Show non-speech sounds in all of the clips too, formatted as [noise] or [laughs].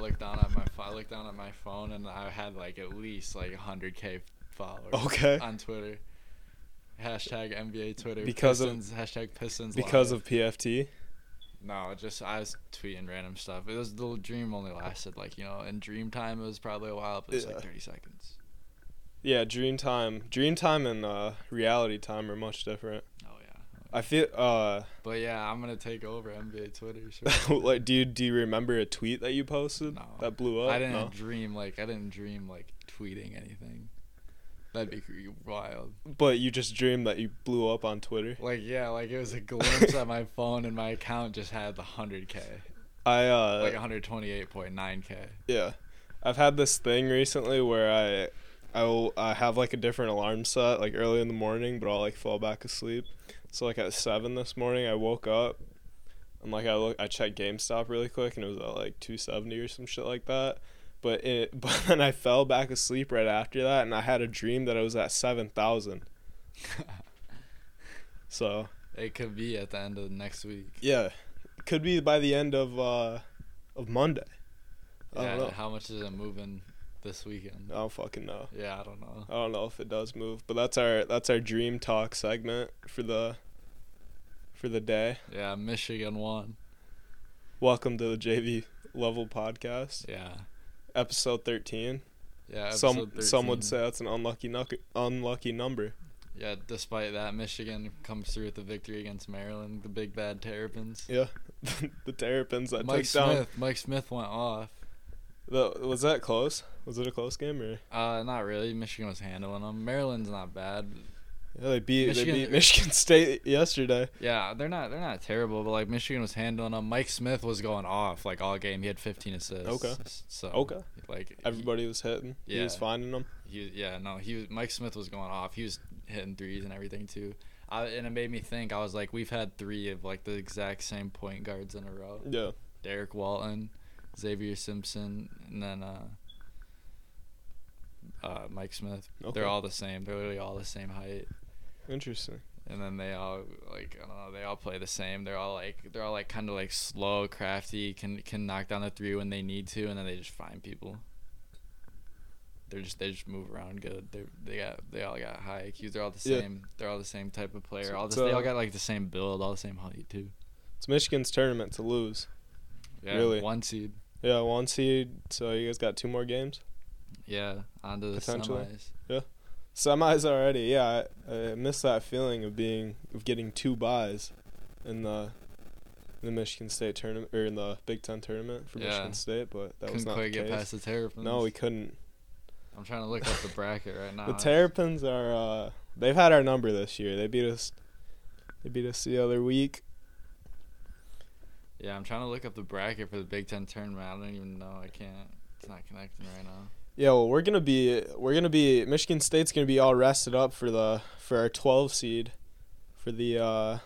looked down at my I looked down at my phone and I had like at least like 100k followers. Okay. On Twitter. Hashtag NBA Twitter. Because of- Pistons, hashtag Pistons. Because live. of PFT. no, just I was tweeting random stuff. It was the little dream only lasted like you know in dream time it was probably a while, but it was Yeah. like 30 seconds. Yeah, dream time. Dream time and uh, reality time are much different. Oh. I feel uh But yeah, I'm gonna take over NBA Twitter. [laughs] Sure. like do you do you remember a tweet that you posted No. that blew up? I didn't No. dream like I didn't dream like tweeting anything. That'd be wild. But you just dreamed that you blew up on Twitter. Like yeah, like it was a glimpse at my phone and my account just had the hundred k, I uh like 128.9 k. yeah. I've had this thing recently where I I will I have like a different alarm set like early in the morning, but I'll like fall back asleep. So like at seven this morning, I woke up and like I look I checked GameStop really quick and it was at like two seventy or some shit like that. But it [laughs] but then I fell back asleep right after that, and I had a dream that I was at seven thousand. [laughs] So it could be at the end of next week. yeah, could be by the end of uh of Monday. I Yeah, don't know. how much is it moving this weekend? I don't fucking know. Yeah, I don't know. I don't know if it does move, but that's our that's our dream talk segment for the for the day. Yeah, Michigan won. Welcome to the JV Level Podcast, Yeah, episode thirteen. yeah. some episode some would say that's an unlucky unlucky number. Yeah, despite that, Michigan comes through with a victory against Maryland, the big bad Terrapins. Yeah, [laughs] the Terrapins that Mike took down. Smith. Mike Smith went off. The, was that close? Was it a close game or? Uh, not really. Michigan was handling them. Maryland's not bad. Yeah, they beat Michigan- they beat Michigan [laughs] State yesterday. Yeah, they're not they're not terrible, but like Michigan was handling them. Mike Smith was going off like all game. He had 15 assists. Okay. So Okay. like Everybody was hitting. Yeah. He was finding them. He, yeah, no, he was Mike Smith was going off. He was hitting threes and everything too. I, and it made me think. I was like, we've had three of like the exact same point guards in a row. Yeah. Derrick Walton, Xavier Simpson, and then uh, uh, Mike Smith. Okay. They're all the same. They're literally all the same height. Interesting. And then they all like I don't know. They all play the same. They're all like they're all like kind of like slow, crafty. Can can knock down the three when they need to, and then they just find people. They're just they just move around good. They they got they all got high IQs. They're all the Yeah. same. They're all the same type of player. So All this, they all got like the same build, all the same height too. It's Michigan's tournament to lose. Yeah, Really? one seed. Yeah, one seed. So you guys got two more games. Yeah, onto the Potentially. semis. Semis already. Yeah, I, I miss that feeling of being of getting two buys in the in the Michigan State tournament or in the Big Ten tournament for Yeah. Michigan State, but that was Couldn't not quite the get case. past the Terrapins. no, we couldn't. I'm trying to look up the bracket right now. The Terrapins are uh they've had our number this year. They beat us they beat us the other week. Yeah, I'm trying to look up the bracket for the Big Ten tournament. I don't even know. I can't. It's not connecting right now. Yeah, well, we're gonna be we're gonna be Michigan State's gonna be all rested up for the for our 12 seed for the uh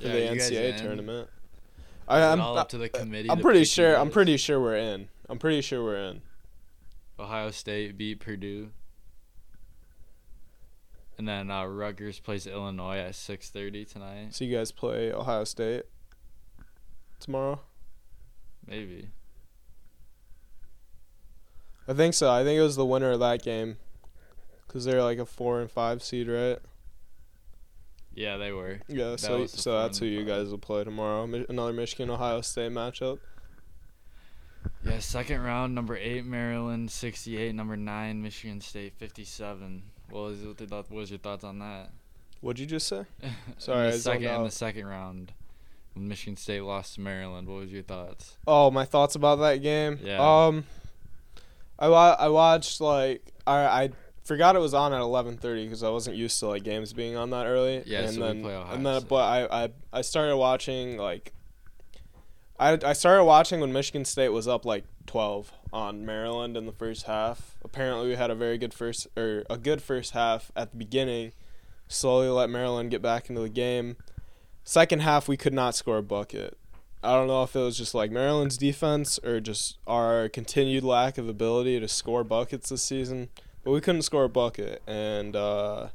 for Yeah, the NCAA tournament. I, I'm all up to the committee. I'm pretty sure I'm pretty sure we're in. I'm pretty sure we're in. Ohio State beat Purdue. And then uh, Rutgers plays Illinois at 6:30 tonight. So you guys play Ohio State tomorrow? Maybe. I think so. I think it was the winner of that game cuz they're like a 4 and 5 seed, right? Yeah, they were. Yeah, That so so that's who you guys will play tomorrow. Mi- Another Michigan Ohio State matchup. Yeah, second round, number eight Maryland, 68. Number nine Michigan State, 57. What was what, was your thoughts on that? What'd you just say? [laughs] Sorry, I the second in the second round, when Michigan State lost to Maryland. What was your thoughts? Oh, my thoughts about that game. Yeah. Um, I wa- I watched like I I forgot it was on at eleven thirty because I wasn't used to like games being on that early. Yeah, and so we play Ohio and then State. but I, I I started watching like. I, I started watching when Michigan State was up like 12 on Maryland in the first half. Apparently, we had a very good first or a good first half at the beginning. Slowly let Maryland get back into the game. Second half, we could not score a bucket. I don't know if it was just like Maryland's defense or just our continued lack of ability to score buckets this season, but we couldn't score a bucket. And uh,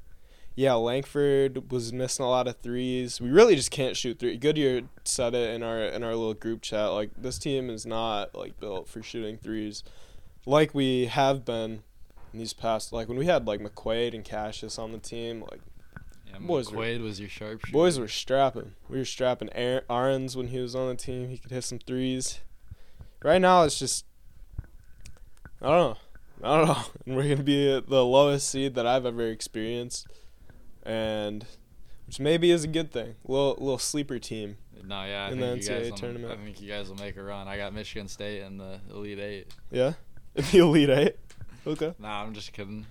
yeah, Langford was missing a lot of threes. We really just can't shoot three. Goodyear said it in our in our little group chat. Like this team is not like built for shooting threes, like we have been in these past. Like when we had like McQuaid and Cassius on the team, like Yeah, Boys were- was your sharpshooter. boys were strapping. We were strapping. Arons when he was on the team, he could hit some threes. Right now, it's just I don't know. I don't know. And we're gonna be the lowest seed that I've ever experienced, and which maybe is a good thing. Little little sleeper team. No, yeah, I in think the you guys NCAA will, tournament. I think you guys will make a run. I got Michigan State in the Elite Eight. Yeah, in [laughs] the elite eight. Okay. Nah, I'm just kidding.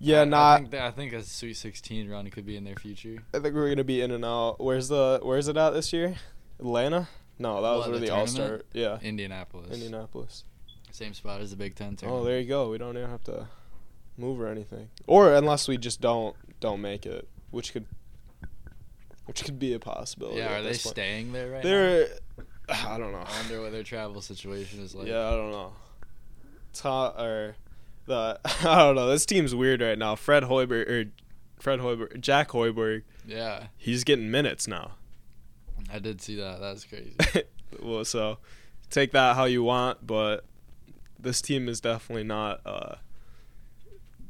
Yeah, not. I think, that, I think a Sweet 16 run could be in their future. I think we're gonna be in and out. Where's the Where's it at this year? Atlanta? No, that was where the the All Star. Yeah, Indianapolis. Indianapolis. Same spot as the Big Ten Oh, tournament. Oh, there you go. We don't even have to move or anything, or unless we just don't don't make it, which could which could be a possibility. yeah, are they point. staying there right now? They're. [sighs] I don't know. I wonder what their travel situation is like. yeah, I don't know. Ta- or the [laughs] I don't know. This team's weird right now. Fred Hoiberg or Fred Hoiberg, Jack Hoiberg. Yeah, He's getting minutes now. I did see that. That's crazy. [laughs] well, so take that how you want, but this team is definitely not uh,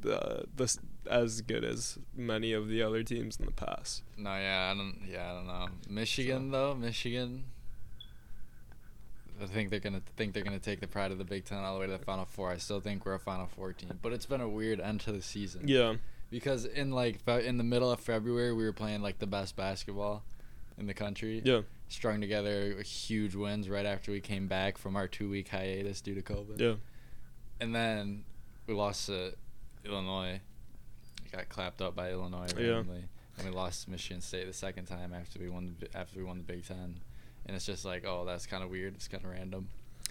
the this as good as many of the other teams in the past. no, yeah, I don't. Yeah, I don't know. Michigan though, Michigan. I think they're gonna think they're gonna take the pride of the Big Ten all the way to the Final Four. I still think we're a Final Four team, but it's been a weird end to the season. Yeah, Because in like in the middle of February, we were playing like the best basketball in the country. yeah, Strung together huge wins right after we came back from our two week hiatus due to COVID. yeah, And then we lost to Illinois. We got clapped up by Illinois Yeah. randomly. And we lost to Michigan State the second time after we won the after we won the Big Ten. And it's just like, oh, that's kind of weird. It's kind of random.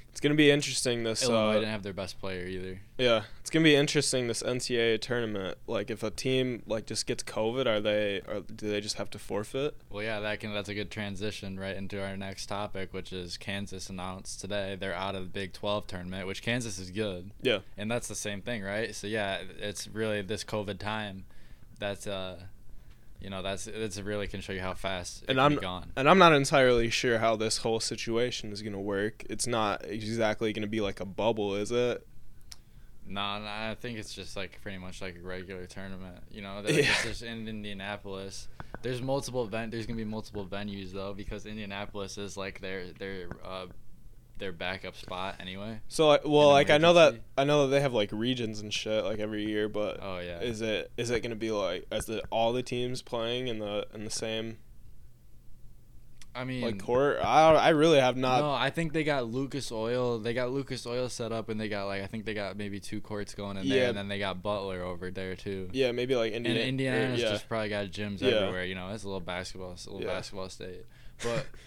it's gonna be interesting this. Illinois uh, didn't have their best player either. Yeah, it's gonna be interesting this NCAA tournament. Like, if a team like just gets COVID, are they or do they just have to forfeit? Well, yeah, that can that's a good transition right into our next topic, which is Kansas announced today they're out of the Big 12 tournament, which Kansas is good, Yeah, and that's the same thing, right? So yeah, it's really this COVID time that's uh, you know, that's it's really can show you how fast and I'm and I'm not entirely sure how this whole situation is gonna work. It's not exactly gonna be like a bubble, is it? No, no, I think it's just like pretty much like a regular tournament. You know, that- Yeah. it's just in Indianapolis. There's multiple event. There's gonna be multiple venues though because Indianapolis is like their their uh, their backup spot anyway. So like, well, like I know that? I know that they have like regions and shit like every year, but Oh yeah. is it is it gonna be like as the all the teams playing in the in the same I mean, like court? I don't, I really have not. no, I think they got Lucas Oil. They got Lucas Oil set up, and they got like I think they got maybe two courts going in there, and then they got Butler over there too. Yeah, maybe like And Indiana. or- Indiana's yeah. just probably got gyms Yeah. everywhere. You know, it's a little basketball, it's a little Yeah. basketball state. But, [laughs]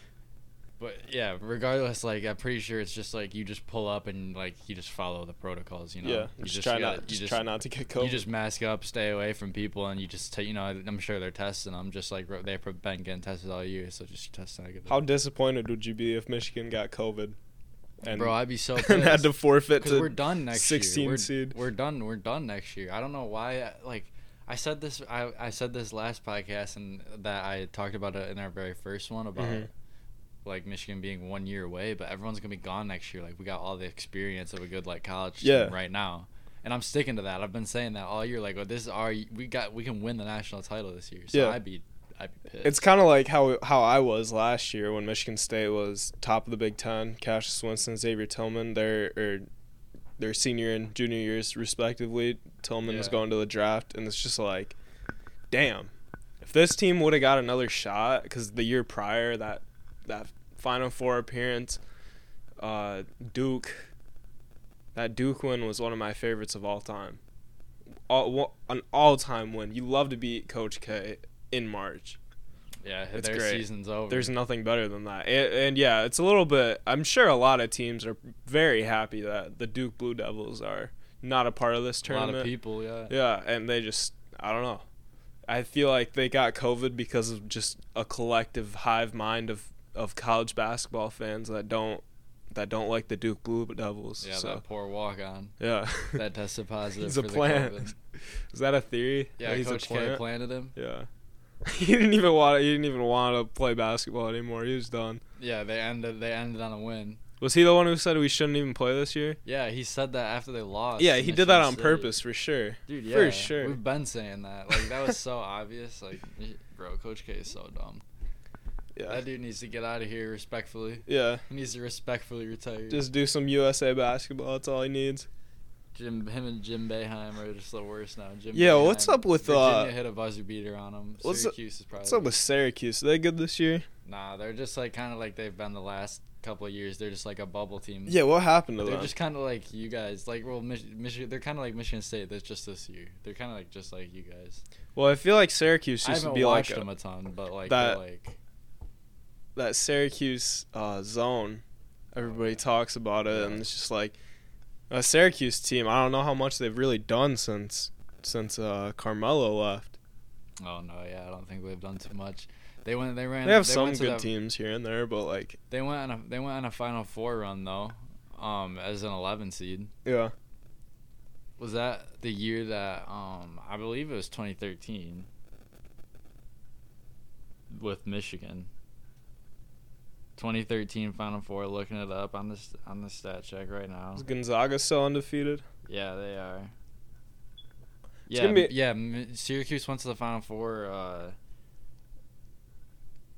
but yeah, regardless, like I'm pretty sure it's just like you just pull up and like you just follow the protocols. You know, yeah, you just, try gotta- not you just, try not to get COVID. You just mask up, stay away from people, and you just ta- you know I'm sure they're testing I'm just like they've been getting tested all year. So just test negative. How disappointed would you be if Michigan got COVID? And, Bro, I'd be so [laughs] and had to forfeit to we're done next 16 year. We're, seed. we're done. We're done next year. I don't know why. Like, I said this. I, I said this last podcast, and that I talked about it in our very first one about Mhm. Like Michigan being one year away, but everyone's gonna be gone next year. Like, we got all the experience of a good like college Yeah. team right now, and I'm sticking to that. I've been saying that all year. Like, oh, this is our. We got. We can win the national title this year. So Yeah. I'd be. I'd be pissed. It's kind of like how how I was last year when Michigan State was top of the Big Ten. Cassius Winston, Xavier Tillman, their or their senior and junior years respectively. Tillman was going to the draft, and it's just like, damn, if this team would have got another shot, because the year prior that that Final Four appearance, uh, Duke, that Duke win was one of my favorites of all time. All, an all time win. You love to beat Coach K in March. yeah, it's their great. season's over. There's nothing better than that. And, and yeah, it's a little bit. I'm sure a lot of teams are very happy that the Duke Blue Devils are not a part of this tournament. a lot of people. Yeah. Yeah, and they just I don't know. I feel like they got COVID because of just a collective hive mind of of college basketball fans that don't that don't like the Duke Blue Devils. Yeah, so that poor walk on yeah, [laughs] that tested positive He's a plant. [laughs] Is that a theory? Yeah, That he's a Coach K planted him. Yeah. [laughs] he didn't even want. He didn't even want to play basketball anymore. He was done. Yeah, they ended. They ended on a win. Was he the one who said we shouldn't even play this year? Yeah, he said that after they lost. yeah, he did that on State. purpose for sure. Dude, yeah, For sure. We've been saying that. Like that was so obvious. Like, bro, Coach K is so dumb. Yeah. That dude needs to get out of here respectfully. Yeah. He needs to respectfully retire. Just do some USA basketball. That's all he needs. Jim, him and Jim Boeheim are just the worst now. Jim Yeah, what's up with, Virginia uh, hit a buzzer beater on him. what's up- Syracuse is probably. What's up with Syracuse? Are they good this year? Nah, they're just like kind of like they've been the last couple of years. They're just like a bubble team. Yeah. What happened to them? They're just kind of like you guys. Like, well, Mich- Michigan. They're kind of like Michigan State. That's just this year. They're kind of like just like you guys. Well, I feel like Syracuse used to be like watched a- them a ton, but like that- they're like that Syracuse uh, zone. Everybody talks about it, and it's just like a Syracuse team. I don't know how much they've really done since since uh, Carmelo left. Oh no, yeah, I don't think they've done too much. They went. They ran. They have some good the- teams here and there, but like, They went on a. They went on a Final Four run though, um, as an 11 seed. yeah, Was that the year that um I believe it was 2013 with Michigan. 2013 Final Four. Looking it up on this on the stat check right now. is Gonzaga still undefeated? Yeah, they are. It's Yeah, be- yeah. Syracuse went to the Final Four uh,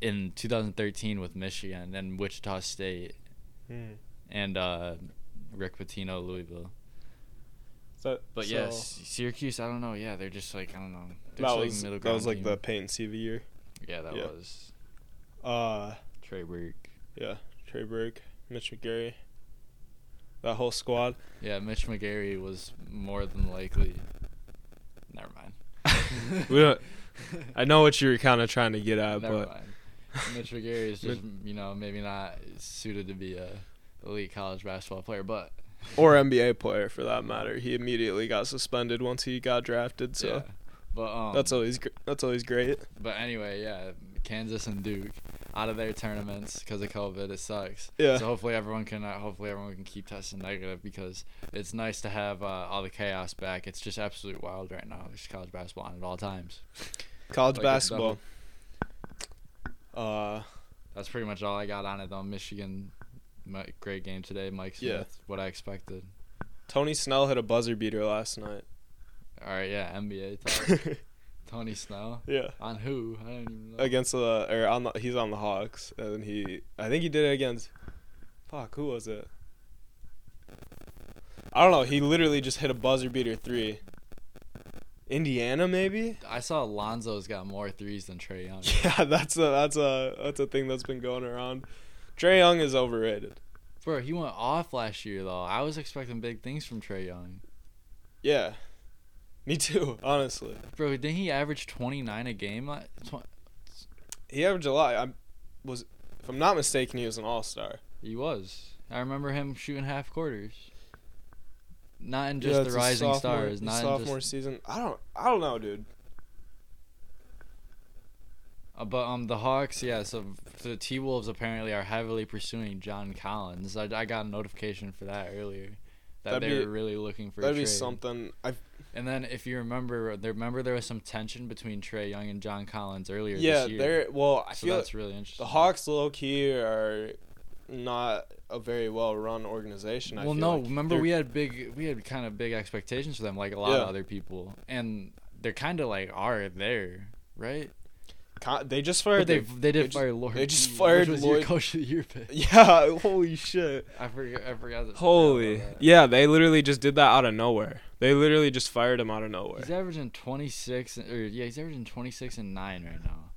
in 2013 with Michigan and Wichita State and uh, Rick Pitino, Louisville. So, But so- yeah, Syracuse. I don't know. Yeah, they're just like I don't know. That was like middle that was like team. the Peyton Siva year. Yeah, that yeah. was Uh, Trey Burke. Yeah, Trey Burke, Mitch McGary, that whole squad. Yeah, Mitch McGary was more than likely. Never mind. [laughs] We don't- [laughs] I know what you were kind of trying to get at, Never but mind. Mitch McGary is [laughs] just you know maybe not suited to be a elite college basketball player, but or NBA player for that matter. He immediately got suspended once he got drafted, so yeah. But um, that's always gr- that's always great. But anyway, yeah, Kansas and Duke out of their tournaments because of COVID. It sucks. Yeah. So hopefully everyone can uh, hopefully everyone can keep testing negative because it's nice to have uh, all the chaos back. It's just absolute wild right now. There's college basketball on at all times. College Like basketball. Uh, That's pretty much all I got on it though. Michigan, Mi- great game today. Mike Smith, Yeah. what I expected. Tony Snell hit a buzzer beater last night. All right, yeah, NBA talk. [laughs] Tony Snell yeah. on who? I don't even know. Against the or on the he's on the Hawks and he I think he did it against fuck who was it? I don't know. He literally just hit a buzzer beater three. Indiana maybe? I saw Lonzo's got more threes than Trae Young. [laughs] Yeah, that's a that's a that's a thing that's been going around. Trae Young is overrated. Bro, he went off last year though. I was expecting big things from Trae Young. Yeah. Me too, [laughs] honestly. Bro, didn't he average 29 a game? tw- He averaged a lot. I was if I'm not mistaken, he was an all-star. He was. I remember him shooting half quarters. Not in just Yeah, the rising stars. Not in sophomore just, season. I don't I don't know, dude. uh, but um the Hawks, yeah. So the T Wolves apparently are heavily pursuing John Collins. I, I got a notification for that earlier. That That'd they be- were really looking for. That'd be something. I And then if you remember, there remember there was some tension between Trae Young and John Collins earlier yeah, this year. they're well. I so feel that's really interesting. the Hawks low key are not a very well run organization. I Well, no. like. remember They're- we had big, we had kind of big expectations for them, like a lot of other people, and they're kind of like are there, right? Con- they just But fired. they their- they did they just- fire Lloyd. they just fired which was Lloyd- your coach of the year pick. [laughs] yeah, holy shit. I forgot. I forgot. Holy. Yeah, they literally just did that out of nowhere. They literally just fired him out of nowhere. He's averaging twenty six, or yeah, he's averaging twenty six and nine right now.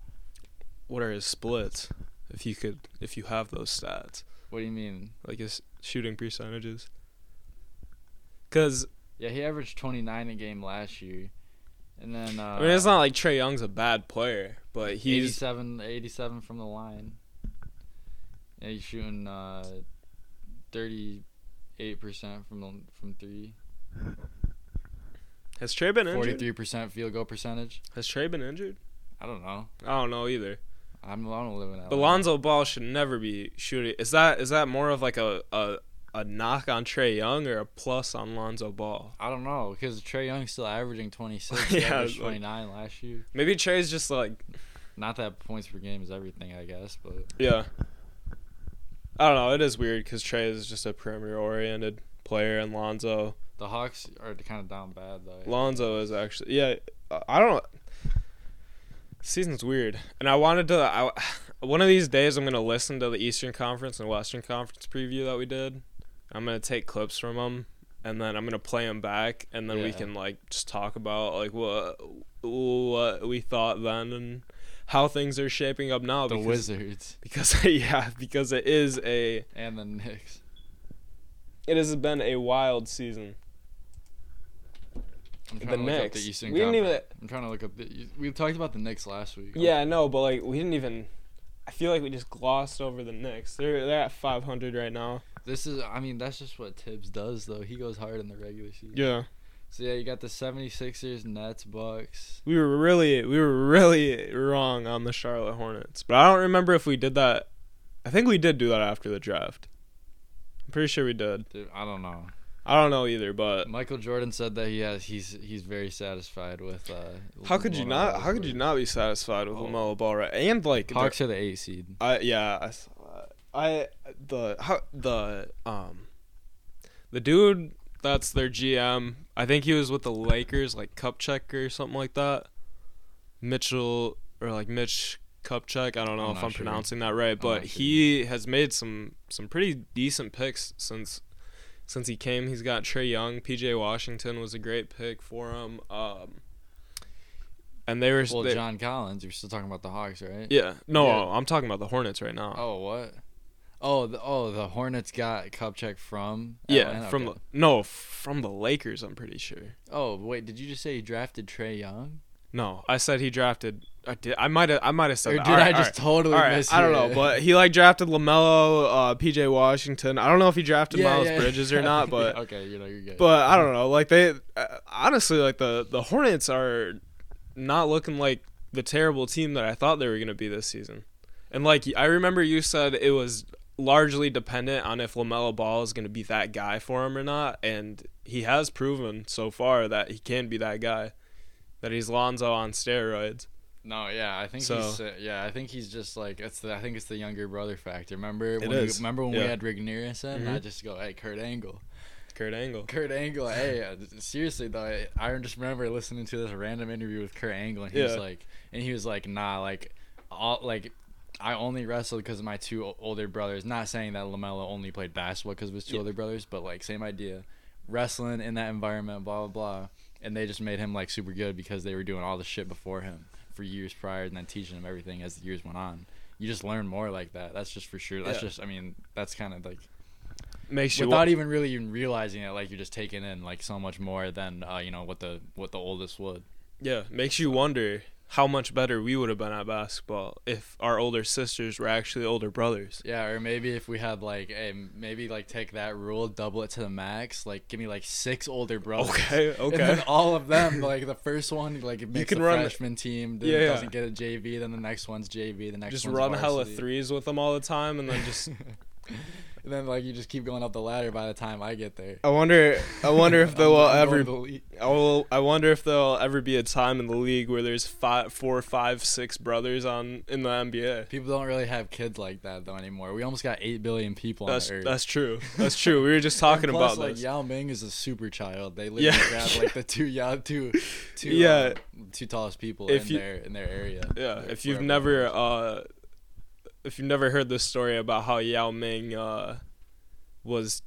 What are his splits? If you could, if you have those stats, What do you mean? like his shooting percentages. Cause Yeah, he averaged twenty nine a game last year, and then uh, I mean, it's not like Trae Young's a bad player, but he's 87, 87 from the line. Yeah, he's shooting uh, thirty eight percent from the, from three. Has Trae been injured? 43% field goal percentage. Has Trae been injured? I don't know. I don't know either. I'm I don't live in LA. But Lonzo Ball should never be shooting. Is that is that more of like a a, a knock on Trae Young or a plus on Lonzo Ball? I don't know because Trae Young's still averaging 26. [laughs] Yeah, he averaged like- 29 last year. Maybe Trae's just like Not that points per game is everything, I guess, but yeah. I don't know. It is weird because Trae is just a perimeter oriented player, and Lonzo the Hawks are kind of down bad though. Lonzo is actually yeah. I don't. Season's weird, and I wanted to. I, one of these days, I'm gonna listen to the Eastern Conference and Western Conference preview that we did. I'm gonna take clips from them, and then I'm gonna play them back, and then we can like just talk about like what what we thought then and how things are shaping up now. the because, Wizards [laughs] because yeah, because it is a and the Knicks. it has been a wild season. I'm The trying to look up Knicks. the Eastern We didn't even- I'm trying to look up the. We talked about the Knicks last week. Yeah, no, but like we didn't even. I feel like we just glossed over the Knicks. They're they're at 500 right now. This is. I mean, that's just what Thibs does, though. He goes hard in the regular season. Yeah, So yeah, you got the 76ers, Nets, Bucks. we were really we were really wrong on the Charlotte Hornets, but I don't remember if we did that. I think we did do that after the draft. I'm pretty sure we did. Dude, I don't know. I don't know either, but Michael Jordan said that he has. He's he's very satisfied with. Uh, how could you not? Ball's How could you not be satisfied with Oh. Lamelo Ball, right? And like, the- Hawks are the eight seed. I yeah, I saw that. I the how the um the dude that's their GM. I think he was with the Lakers, like Kupchak or something like that. Mitchell or like Mitch Kupchak. I don't know I'm if I'm sure. pronouncing that right, but sure. he has made some some pretty decent picks since since he came. He's got Trae Young, PJ Washington was a great pick for him. Um, and they were Well, they- John Collins. You're still talking about the Hawks, right? yeah no Yeah. I'm talking about the Hornets right now. Oh what? Oh the oh the Hornets got Kupchak from. Yeah, Atlanta? from Okay. the no, from the Lakers. I'm pretty sure. Oh wait, did you just say he drafted Trae Young? No, I said he drafted. I did. I might have. I might have said. Or that. did All right, I just all totally right, all right, miss I don't know, but he like drafted Lamelo, uh, PJ Washington. I don't know if he drafted Miles Bridges or not, [laughs] but [laughs] okay, you know you're good. but I don't know. Like they uh, honestly, like the the Hornets are not looking like the terrible team that I thought they were going to be this season. And like I remember you said it was largely dependent on if LaMelo Ball is going to be that guy for him or not, and he has proven so far that he can be that guy. That he's Lonzo on steroids. No, yeah, I think So- he's uh, yeah, I think he's just like it's the I think it's the younger brother factor. Remember when. We, remember when we Yeah. had Rick Nearison? Mhm. I just go, hey, Kurt Angle, Kurt Angle. Kurt Angle. Hey, uh, seriously though, I, I just remember listening to this random interview with Kurt Angle, and he was like, and he was like, nah, like, all like. I only wrestled because of my two older brothers. Not saying that Lamelo only played basketball because of his two Yeah. older brothers, but like same idea. Wrestling in that environment, blah blah blah, and they just made him like super good because they were doing all the shit before him for years prior, and then teaching them everything as the years went on. You just learn more like that. That's just for sure. That's Yeah. just. I mean, that's kind of like Makes you without even really even realizing it. Like you're just taking in like so much more than uh, you know what the what the oldest would. yeah, makes you wonder how much better we would have been at basketball if our older sisters were actually older brothers. Yeah, or maybe if we had like, hey, maybe like take that rule, double it to the max. Like, give me like six older brothers. Okay, [laughs] okay. all of them, [laughs] like the first one, like it makes can the run- freshman team. Then Yeah, yeah. doesn't get a JV. Then the next one's JV. The next just run hella varsity. threes with them all the time, and then just. [laughs] and then like you just keep going up the ladder by the time I get there. I wonder. I wonder if [laughs] there will ever. the. I will. I wonder if there'll ever be a time in the league where there's five, four, five, six brothers on in the NBA. People don't really have kids like that though anymore. We almost got eight billion people That's on Earth. that's true. That's true. We were just [laughs] talking plus, about like this. Yao Ming is a super child. They literally Yeah. grabbed like the two Yao two, [laughs] two Yeah. uh, two tallest people If in you- their in their area. Yeah, if you've never uh if you've never heard this story about how Yao Ming uh was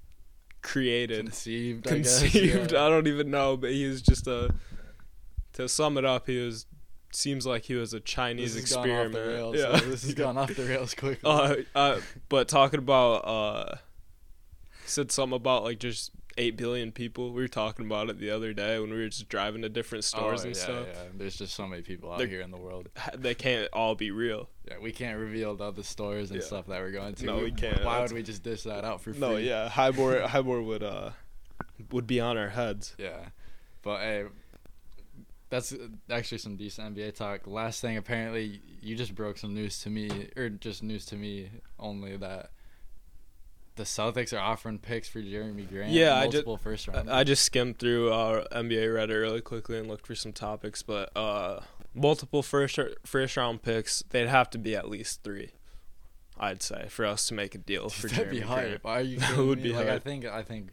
created conceived, I guess, conceived, yeah. I don't even know, but he was just a to sum it up, he was seems like he was a Chinese This has gone off experiment. the rails. yeah. so [laughs] this has gone off the rails quickly. uh, uh but talking about uh said something about like just 8 billion people. We were talking about it the other day when we were just driving to different stores oh, and yeah, stuff. yeah. There's just so many people out They're- here in the world. They can't all be real. Yeah, we can't reveal the other stores and Yeah. stuff that we're going to. No, we can't. Why That's- would we just dish that out for free? No, yeah, Hybor Hybor would uh would be on our heads. Yeah, but hey, that's actually some decent NBA talk. Last thing, apparently, you just broke some news to me, or just news to me only that the Celtics are offering picks for Jerami Grant. Yeah, I just, multiple first round. I just skimmed through uh, NBA Reddit really quickly and looked for some topics, but uh, multiple first first round picks. They'd have to be at least three. I'd say for us to make a deal [laughs] for That'd Jerami be hard. Grant. Are you? [laughs] That would me? be like I think I think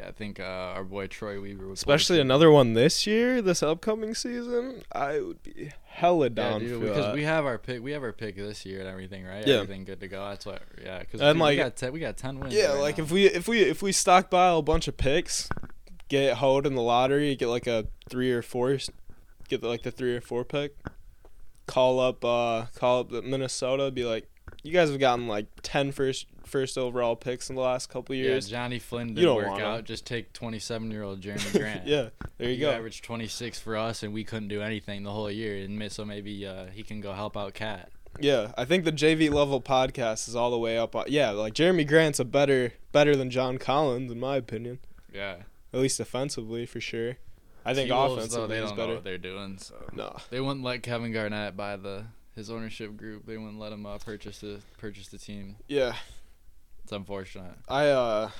yeah I think uh, our boy Troy Weaver would. Especially the- another one this year, this upcoming season. I would be hella Yeah, down dude, for because that. we have our pick. We have our pick this year and everything, right? Yeah. Everything good to go. That's what. Yeah, because And, we like- got ten, we got ten wins. yeah, right like now. if we if we if we stockpile a bunch of picks, get hoed in the lottery, get like a three or four, get like the three or four pick, call up uh call up the Minnesota, be like, you guys have gotten like 10 first first overall picks in the last couple years. yeah. Jonny Flynn didn't don't work wanna. out. Just take twenty-seven year old Jerami [laughs] Grant. Yeah, there you he go. averaged 26 for us, and we couldn't do anything the whole year. And so maybe uh, he can go help out KAT. Yeah, I think the JV level podcast is all the way up. Yeah, like Jerami Grant's a better better than John Collins in my opinion, Yeah. at least defensively for sure. I think T-Wolves, offensively though, they don't know better. what they're doing. So No. they wouldn't let Kevin Garnett buy the his ownership group. They wouldn't let him uh, purchase the purchase the team. Yeah, It's unfortunate. I uh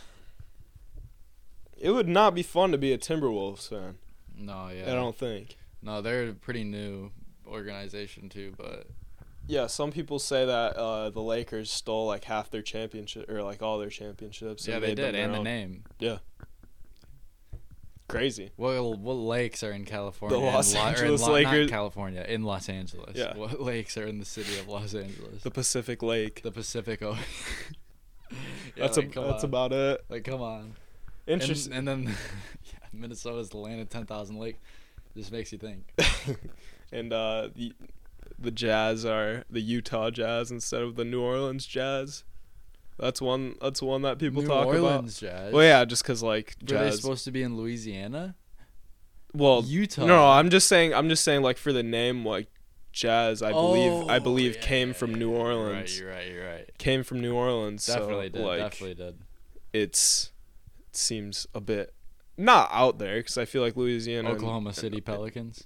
it would not be fun to be a Timberwolves fan. No, yeah. I don't think. No, they're a pretty new organization too, but Yeah, some people say that uh the Lakers stole like half their championship or like all their championships. yeah, they did, and the name. name. Crazy. What what lakes are in California? The Los in Lo- or in Angeles not Lakers. California, in Los Angeles. Yeah. What lakes are in the city of Los Angeles? The Pacific Lake. The Pacific Ocean. [laughs] Yeah, that's like, a, that's on. about it. like come on. Interesting. And, and then [laughs] yeah, Minnesota's the land of ten thousand lake. Just makes you think. [laughs] and uh, the the Jazz are the Utah Jazz instead of the New Orleans Jazz. That's one. That's one that people New talk Orleans Jazz. about. Well, yeah, just because like jazz. Were they supposed to be in Louisiana? well, Utah. no, I'm just saying. I'm just saying like for the name like Jazz. I believe. I Oh, believe yeah, came yeah, from yeah, New. Orleans. You're right. You're right. You're right. Came from New Orleans. Definitely so, did. Like, definitely did. It's it seems a bit not out there because I feel like Louisiana. and- Oklahoma City [laughs] Pelicans.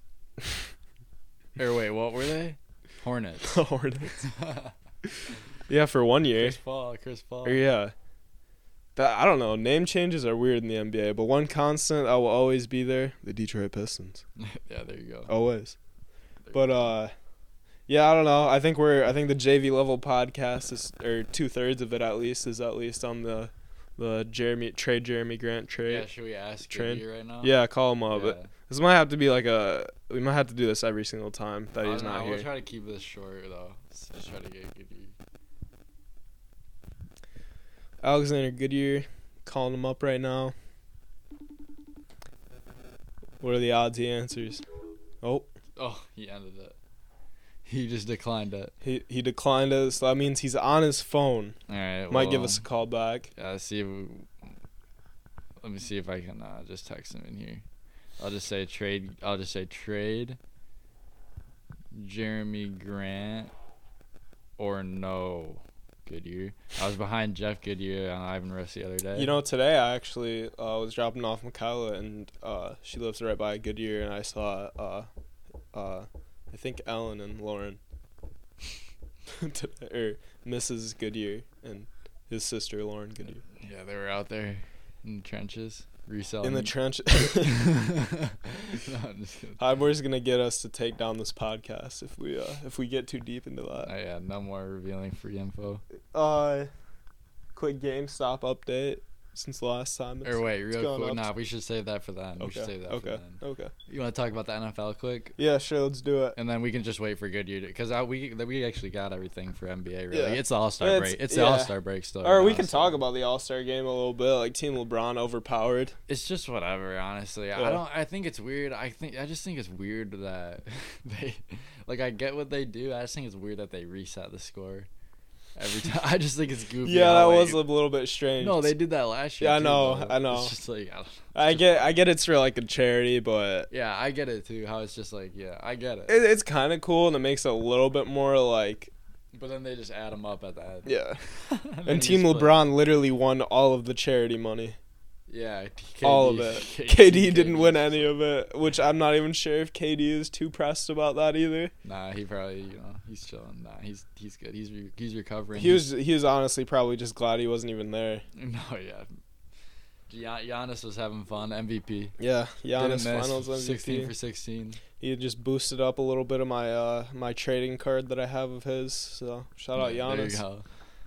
or wait, what were they? [laughs] Hornets. Hornets. [laughs] Yeah, for one year. Chris Paul. Chris Paul. Yeah. That I don't know. Name changes are weird in the NBA, but one constant I will always be there: the Detroit Pistons. [laughs] yeah, there you go. Always. There But uh, yeah, I don't know. I think we're. I think the JV level podcast is, or two thirds of it at least, is at least on the, the Jerami trade Jerami Grant trade. yeah, should we ask. Goodyear right now? Yeah, call him up. Yeah. This might have to be like a. We might have to do this every single time that he's don't know, not We'll here. try to keep this short though. Let's just try to get Goodyear. Alexander Goodyear, calling him up right now. What are the odds he answers? Oh, Oh, he ended it. He just declined it. he he declined us. So that means he's on his phone. All right. Might give us a call back. Yeah, see if we, let me see if I can uh, just text him in here. I'll just say trade. I'll just say trade. Jerami Grant, or no, Goodyear. I was behind Jeff Goodyear on Ivan Russ the other day. You know, today I actually uh, was dropping off Michaela, and uh, she lives right by Goodyear, and I saw, uh, uh, I think Ellen and Lauren, [laughs] today, or Mrs. Goodyear and his sister Lauren Goodyear Yeah, they were out there in the trenches reselling. in the trench. [laughs] no, I'm just kidding. Highboy's gonna get us to take down this podcast if we uh, if we get too deep into that. Oh, yeah, no more revealing free info. Uh, quick GameStop update since the last time. Or wait, real quick. up. Nah, we should save that for then. We should Okay. save that Okay. Okay. You want to talk about the NFL quick? Yeah, sure. Let's do it. And then we can just wait for Goodyear because we we actually got everything for NBA. Really, Yeah. it's All Star break. It's yeah. the All Star break still. Or right we now, can so- talk about the All Star game a little bit. Like Team LeBron overpowered. It's just whatever. Honestly, Yeah. I don't. I think it's weird. I think I just think it's weird that [laughs] they like. I get what they do. I just think it's weird that they reset the score every time. [laughs] I just think it's goofy. Yeah, that was a little bit strange. No, they did that last year. Yeah, I too, know, though. I know. It's just like I don't. I get, I get it's for like a charity, but Yeah, I get it too. How it's just like, yeah, I get it. it, it's kind of cool and it makes it a little bit more like But then they just add them up at the end. yeah. [laughs] and And Team. LeBron literally won all of the charity money. Yeah, all of [laughs] it. KD, didn't win any of it, which I'm not even sure if KD is too pressed about that either. Nah, he probably you know he's chilling. Nah, he's he's good. He's re- he's recovering. He was he was honestly probably just glad he wasn't even there. [laughs] no, yeah. Gian- Giannis was having fun. MVP. Yeah, Giannis. Finals MVP. 16 for 16. he just boosted up a little bit of my uh my trading card that I have of his. So shout out Yeah, There you Giannis.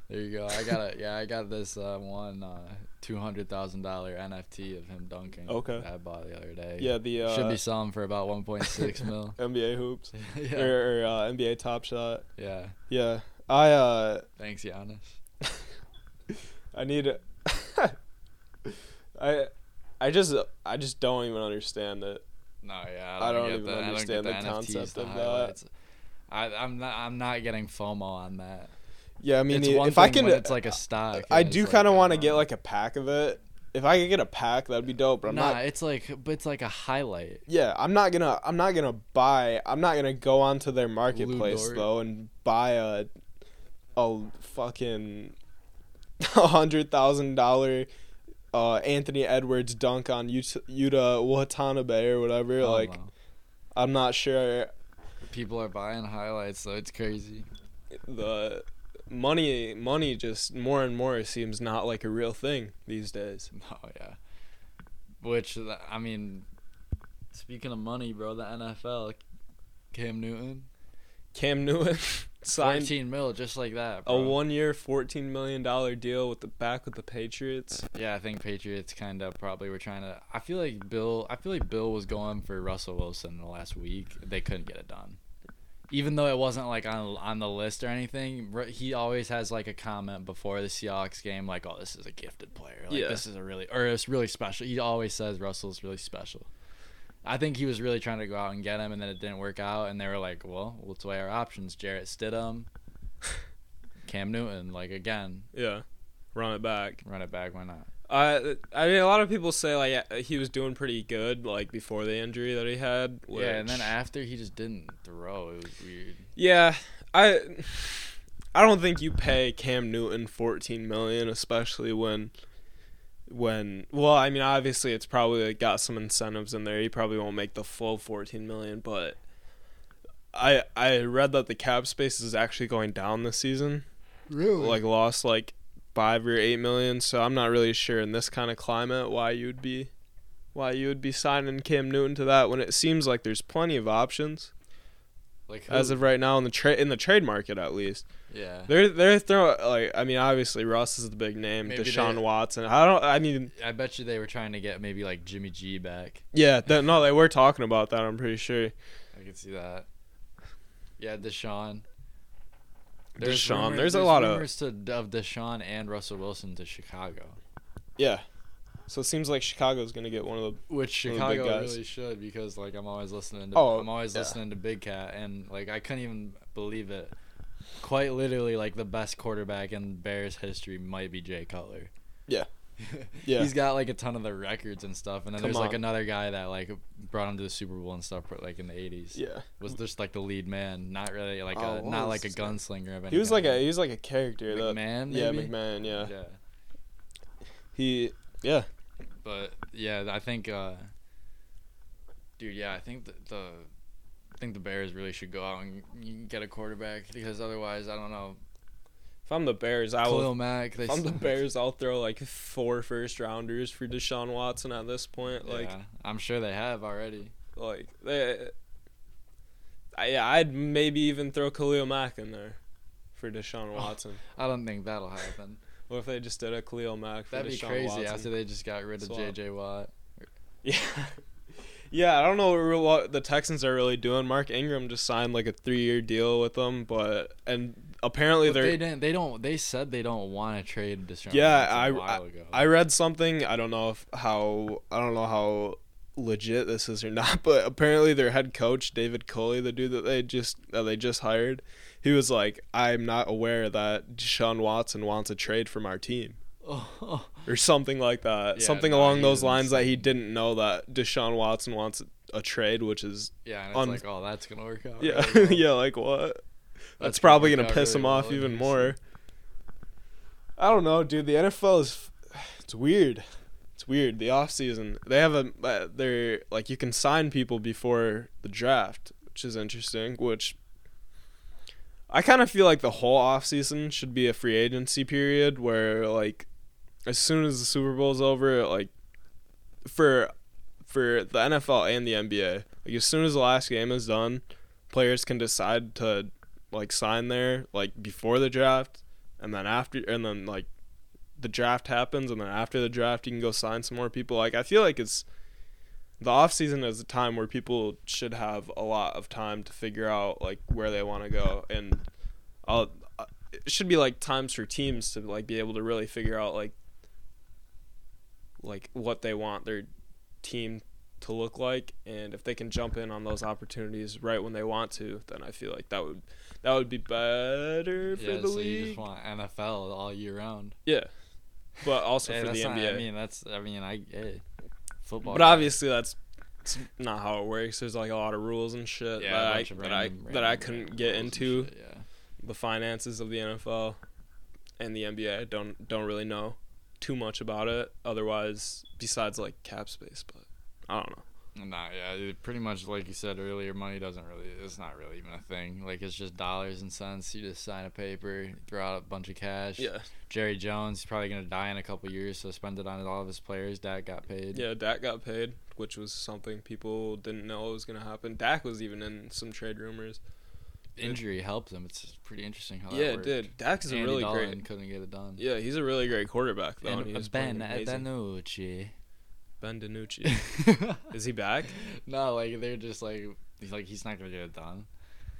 There you go. I got it. Yeah, I got this uh, one uh, two hundred thousand dollar NFT of him dunking. Okay. that I bought the other day. Yeah, the uh, should be selling for about one point six mil. [laughs] NBA hoops [laughs] yeah, or, or uh, NBA Top Shot. yeah. Yeah, I uh Thanks, Giannis. [laughs] I need it. I I just I just don't even understand it. No, yeah, I I don't don't, get even the, understand I don't the the NFTs, concept the of that. I, I'm not. I'm not getting FOMO on that. Yeah, I mean, it's if I can, it's like a stock. I do kind of want to get like a pack of it. If I could get a pack, that'd be dope. But I'm nah, not. it's like, but it's like a highlight. Yeah, I'm not gonna. I'm not gonna buy. I'm not gonna go onto their marketplace though and buy a, a fucking, a [laughs] hundred thousand dollar, uh, Anthony Edwards dunk on Yuta, Yuta Watanabe or whatever. Don't like. I'm not sure people are buying highlights, so it's crazy. the money. Money just more and more seems not like a real thing these days. [laughs] Oh yeah. Which uh, I mean, speaking of money, bro, the NFL, Cam Newton, Cam Newton [laughs] signed fourteen mil, just like that. a one-year, fourteen million dollar deal with the back with the Patriots. Yeah, I think Patriots kind of probably were trying to. I feel like Bill. I feel like Bill was going for Russell Wilson in the last week. They couldn't get it done, even though it wasn't like on on the list or anything. He always has like a comment before the Seahawks game, like, "Oh, this is a gifted player. Like, Yeah. this is a really or it's really special." He always says Russell's really special. I think he was really trying to go out and get him, and then it didn't work out. And they were like, "Well, let's weigh our options: Jarrett Stidham, [laughs] Cam Newton. Like again, Yeah, run it back. run it back. Why not?" Uh, I mean, a lot of people say like he was doing pretty good like before the injury that he had. Yeah, and then after he just didn't throw. It was weird. yeah, I I don't think you pay Cam Newton fourteen million, especially when when well, I mean, obviously it's probably got some incentives in there. He probably won't make the full fourteen million, but I I read that the cap space is actually going down this season. Really? like lost like five or eight million. So I'm not really sure in this kind of climate why you'd be why you would be signing Cam Newton to that when it seems like there's plenty of options like as of right now in the trade in the trade market at least. yeah. They're they're throwing like I mean obviously Russ is the big name, Maybe Deshaun they- Watson. I don't I mean I bet you they were trying to get maybe like Jimmy G back. yeah no they were talking about that I'm pretty sure. I can see that. Yeah, Deshaun. Deshaun, rumor- there's a lot of- to, of Deshaun and Russell Wilson to Chicago, Yeah. So it seems like Chicago's gonna get one of the which One of the big Chicago guys. really should because like I'm always listening to Oh, I'm always yeah. listening to Big Cat and like I couldn't even believe it. Quite literally, like the best quarterback in Bears history might be Jay Cutler. Yeah. [laughs] yeah. He's got like a ton of the records and stuff, and then Come there's like on. another guy that like brought him to the Super Bowl and stuff, but, like in the '80s. yeah. Was just like the lead man, not really like Oh, a not like a gunslinger of any. He was like a he was like a character that McMahon. yeah? McMahon yeah. Yeah. He yeah But yeah, I think, uh, dude, yeah, I think the, the I think the Bears really should go out and get a quarterback because otherwise, I don't know. If I'm the Bears, I will. Khalil Mack. They If I'm the Bears, I'll throw like four first rounders for Deshaun Watson at this point. Like, yeah, I'm sure they have already. like they, I, yeah, I'd maybe even throw Khalil Mack in there for Deshaun Oh, Watson. I don't think that'll happen. [laughs] What if they just did a Khalil Mack for That'd be crazy Watson? after they just got rid of Swap. J.J. Watt. [laughs] Yeah. Yeah, I don't know what- what the Texans are really doing. Mark Ingram just signed like a three-year deal with them, but and apparently they're they didn't. They don't. They said they don't want to trade Deshaun. Yeah, I- ago. I read something. I don't know if how I don't know how legit this is or not, [laughs] but apparently their head coach David Culley, the dude that they just that they just hired, he was like, "I'm not aware that Deshaun Watson wants a trade from our team." oh, [laughs] Or something like that. Yeah, something no, along those lines that he didn't know that Deshaun Watson wants a trade, which is yeah, and it's Un- like, oh, that's gonna work out. yeah, really [laughs] well. yeah, like what? That's, probably gonna piss really him off even more. I don't know, dude. The NFL is it's weird. It's weird. The off season, they have a uh, they're like you can sign people before the draft, which is interesting. Which I kind of feel like the whole off season should be a free agency period where like as soon as the Super Bowl's over, like for for the NFL and the NBA, like as soon as the last game is done, players can decide to like sign there like before the draft and then after and then like the draft happens and then after the draft you can go sign some more people. Like i feel like it's the off season is a time where people should have a lot of time to figure out like where they want to go and I'll, uh, it should be like times for teams to like be able to really figure out like like what they want their team to look like and if they can jump in on those opportunities right when they want to then i feel like that would that would be better for Yeah, the so league you just want NFL all year round. yeah but also Hey, for the not- nba I mean, that's. I mean, I. Hey, football. but guy. obviously that's it's not how it works there's like a lot of rules and shit yeah, that, I, of that, I, random- that I couldn't get into shit, yeah. the finances of the nfl and the nba I don't don't really know too much about it otherwise besides like cap space but i don't know Nah, yeah, pretty much like you said earlier, money doesn't really, it's not really even a thing. Like, it's just dollars and cents. You just sign a paper, throw out a bunch of cash. yeah Jerry Jones, he's probably going to die in a couple years, so spend it on all of his players. Dak got paid. Yeah, Dak got paid, which was something people didn't know was gonna happen. Dak was even in some trade rumors. Injury helped him. It's pretty interesting how that yeah, it did. Dak is a really Dalton great. couldn't get it done. Yeah, he's a really great quarterback though. And, And was Ben playing amazing. Ben DiNucci. [laughs] is he back? no, like they're just like he's like he's not gonna get it done.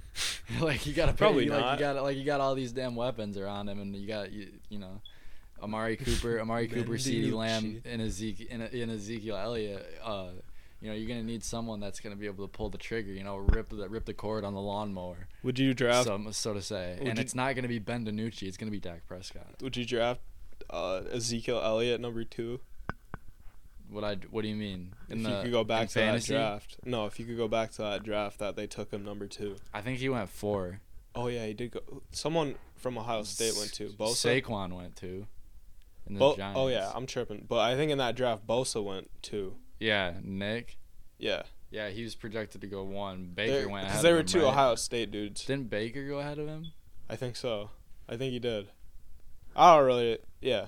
[laughs] like you gotta pay- Probably like, not. You got like you got all these damn weapons around him, and you got you, you know, Amari Cooper, Amari [laughs] Cooper, Ceedee Lamb, and Ezekiel, and, and Ezekiel Elliott. Uh, you know, you're gonna need someone that's gonna be able to pull the trigger. You know, rip the rip the cord on the lawnmower, Would you draft? so so to say. And you- it's not gonna be Ben DiNucci. It's gonna be Dak Prescott. Would you draft uh, Ezekiel Elliott number two? What I what do you mean? if you could go back to fantasy? that draft. No, if you could go back to that draft that they took him number two. I think he went four. Oh yeah, he did go. Someone from Ohio State went to Bosa. Saquon went two. Bo- oh yeah, I'm tripping. But I think in that draft, Bosa went two. Yeah, Nick. Yeah, Yeah, he was projected to go one. Baker went because they of were him, two right? Ohio State dudes. Didn't Baker go ahead of him? I think so. I think he did. I don't really. Yeah,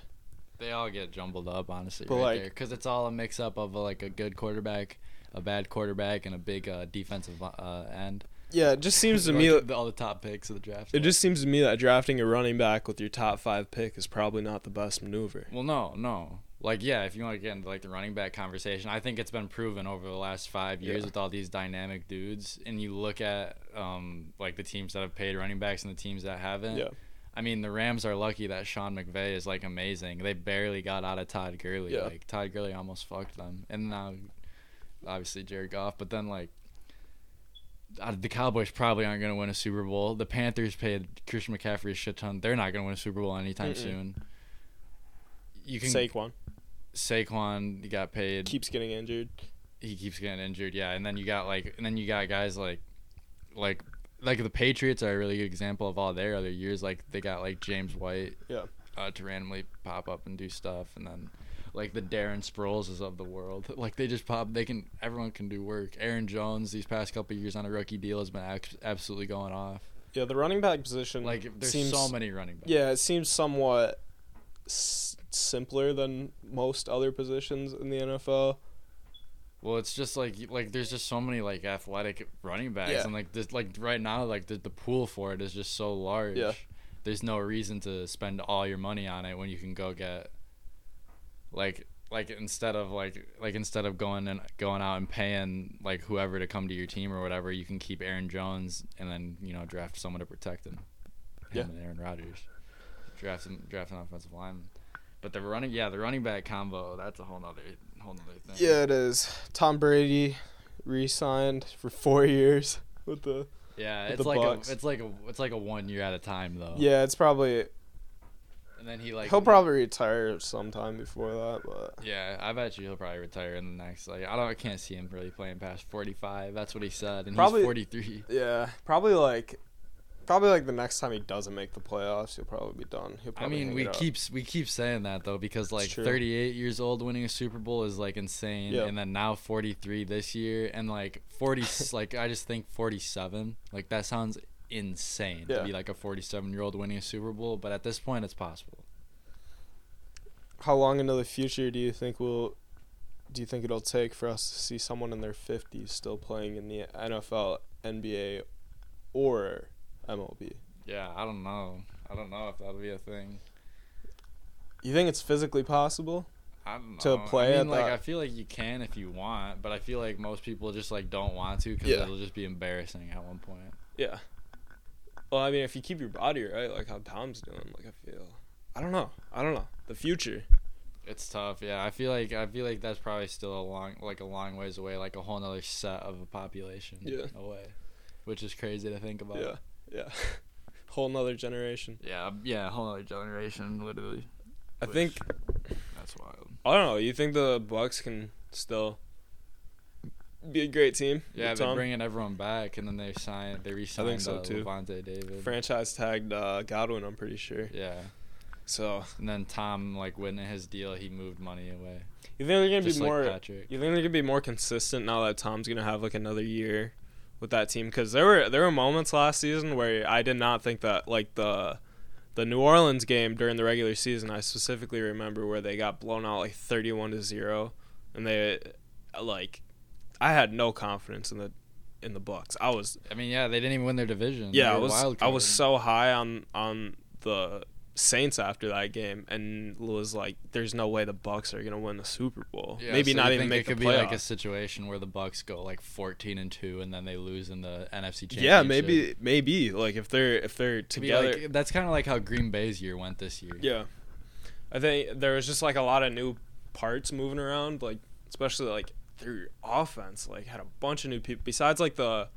They all get jumbled up, honestly, But, right like- there, because it's all a mix up of uh, like a good quarterback, a bad quarterback, and a big uh, defensive uh, end. yeah. It just seems to me. the- all the top picks of the draft. It just seems to me that drafting a running back with your top five pick is probably not the best maneuver. Well, no, no. Like, yeah, if you want to get into like the running back conversation, I think it's been proven over the last five years Yeah. with all these dynamic dudes, and you look at um like the teams that have paid running backs and the teams that haven't. Yeah, I mean, the Rams are lucky that Sean McVay is like amazing. They barely got out of Todd Gurley. Yeah. Like Todd Gurley almost fucked them, and now obviously Jared Goff. But then like. uh, The Cowboys probably aren't going to win a Super Bowl. The Panthers paid Christian McCaffrey a shit ton. They're not going to win a Super Bowl anytime Mm-mm. soon. You can Saquon Saquon he got paid. keeps getting injured. he keeps getting injured. Yeah, and then you got like, and then you got guys like, like, like the Patriots are a really good example of all their other years. Like they got like James White, Yeah. uh, to randomly pop up and do stuff, and then like the Darren Sproles of the world. [laughs] Like they just pop. They can. Everyone can do work. Aaron Jones these past couple years on a rookie deal has been ac- absolutely going off. Yeah, the running back position Like there's seems so many running backs. Yeah, it seems somewhat s- simpler than most other positions in the NFL. Well, it's just like like there's just so many like athletic running backs, Yeah. and like this like right now like the the pool for it is just so large. Yeah. There's no reason to spend all your money on it when you can go get like like instead of like like instead of going and going out and paying like whoever to come to your team or whatever, you can keep Aaron Jones and then you know draft someone to protect him. Yeah. Him and Aaron Rodgers. Draft him, draft an offensive lineman. But the running, yeah, the running back combo, that's a whole nother, whole nother thing. Yeah, it is. Tom Brady re-signed for four years with the. Yeah, with it's the like Bucks. a it's like a it's like a one year at a time though. Yeah, it's probably and then he like he'll probably retire sometime before that, but yeah, I bet you he'll probably retire in the next like I don't I can't see him really playing past forty five. That's what he said, and Probably- he's forty three. yeah, probably like Probably like the next time he doesn't make the playoffs, he'll probably be done. He'll I mean, we keep we keep saying that though because like 38 years old winning a Super Bowl is like insane, Yeah. and then now 43 this year, and like 40 [laughs] like I just think 47 like that sounds insane Yeah. to be like a 47 year old winning a Super Bowl, but at this point it's possible. How long into the future do you think we'll? do you think it'll take for us to see someone in their 50s still playing in the NFL, NBA, or MLB? Yeah, I don't know. I don't know if that'll be a thing. You think it's physically possible? I don't know. To play I mean, like that- I feel like you can if you want, but I feel like most people just like don't want to because Yeah. it'll just be embarrassing at one point. Yeah. Well, I mean, if you keep your body right, like how Tom's doing, like I feel, I don't know, I don't know the future. It's tough, yeah. I feel like I feel like that's probably still a long, like a long ways away, like a whole nother set of a population Yeah. away, which is crazy to think about. Yeah, yeah. [laughs] Whole nother generation. yeah, yeah, whole other generation, literally. I Which- think That's wild. I don't know. You think the Bucks can still be a great team? Yeah, they're Tom? bringing everyone back, and then they signed, they re-signed so, uh, too. Lavonte David. franchise tagged uh, Godwin. I'm pretty sure. yeah, So and then Tom, like winning his deal, he moved money away. you think they're gonna Just be like more? Patrick. You think they're gonna be more consistent now that Tom's gonna have like another year with that team? Because there were there were moments last season where I did not think that like the the New Orleans game during the regular season. I specifically remember where they got blown out like thirty one to zero, and they like I had no confidence in the in the Bucks. I was I mean, yeah, they didn't even win their division. Yeah, I was I was so high on on the Saints after that game, and was like, "There's no way the Bucks are gonna win the Super Bowl. Yeah, Maybe so not even make it could the be like a situation where the Bucks go like 14 and 2 and then they lose in the NFC championship. Yeah, maybe maybe like if they're if they're together. like- that's kind of like how Green Bay's year went this year. yeah, I think there was just like a lot of new parts moving around, like especially like their offense, like had a bunch of new people besides like the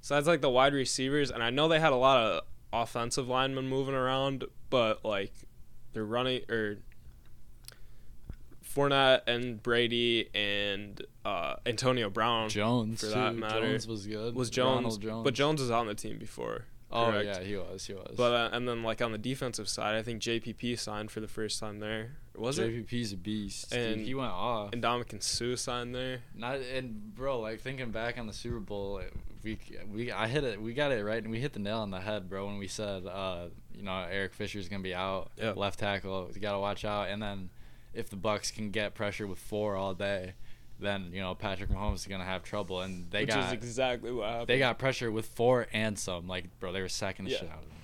besides like the wide receivers, and I know they had a lot of offensive linemen moving around, but like they're running or. Fournette and Brady and uh, Antonio Brown Jones For too. that matter, Jones was good. was Jones, Jones. but Jones was on the team before. Oh correct. yeah, he was. He was. But uh, and then like on the defensive side, I think JPP signed for the first time there. Was it? JPP's a beast. dude. And- he went off. And Ndamukong Suh signed there. Not and bro, like thinking back on the Super Bowl, we we I hit it. We got it right, and we hit the nail on the head, bro. When we said, uh, you know, Eric Fisher's gonna be out, Yeah. left tackle. You gotta watch out. And then if the Bucks can get pressure with four all day, then you know Patrick Mahomes is gonna have trouble. And they which got is exactly what happened. they got pressure with four and some. Like bro, they were sacking the Yeah. shit out of him.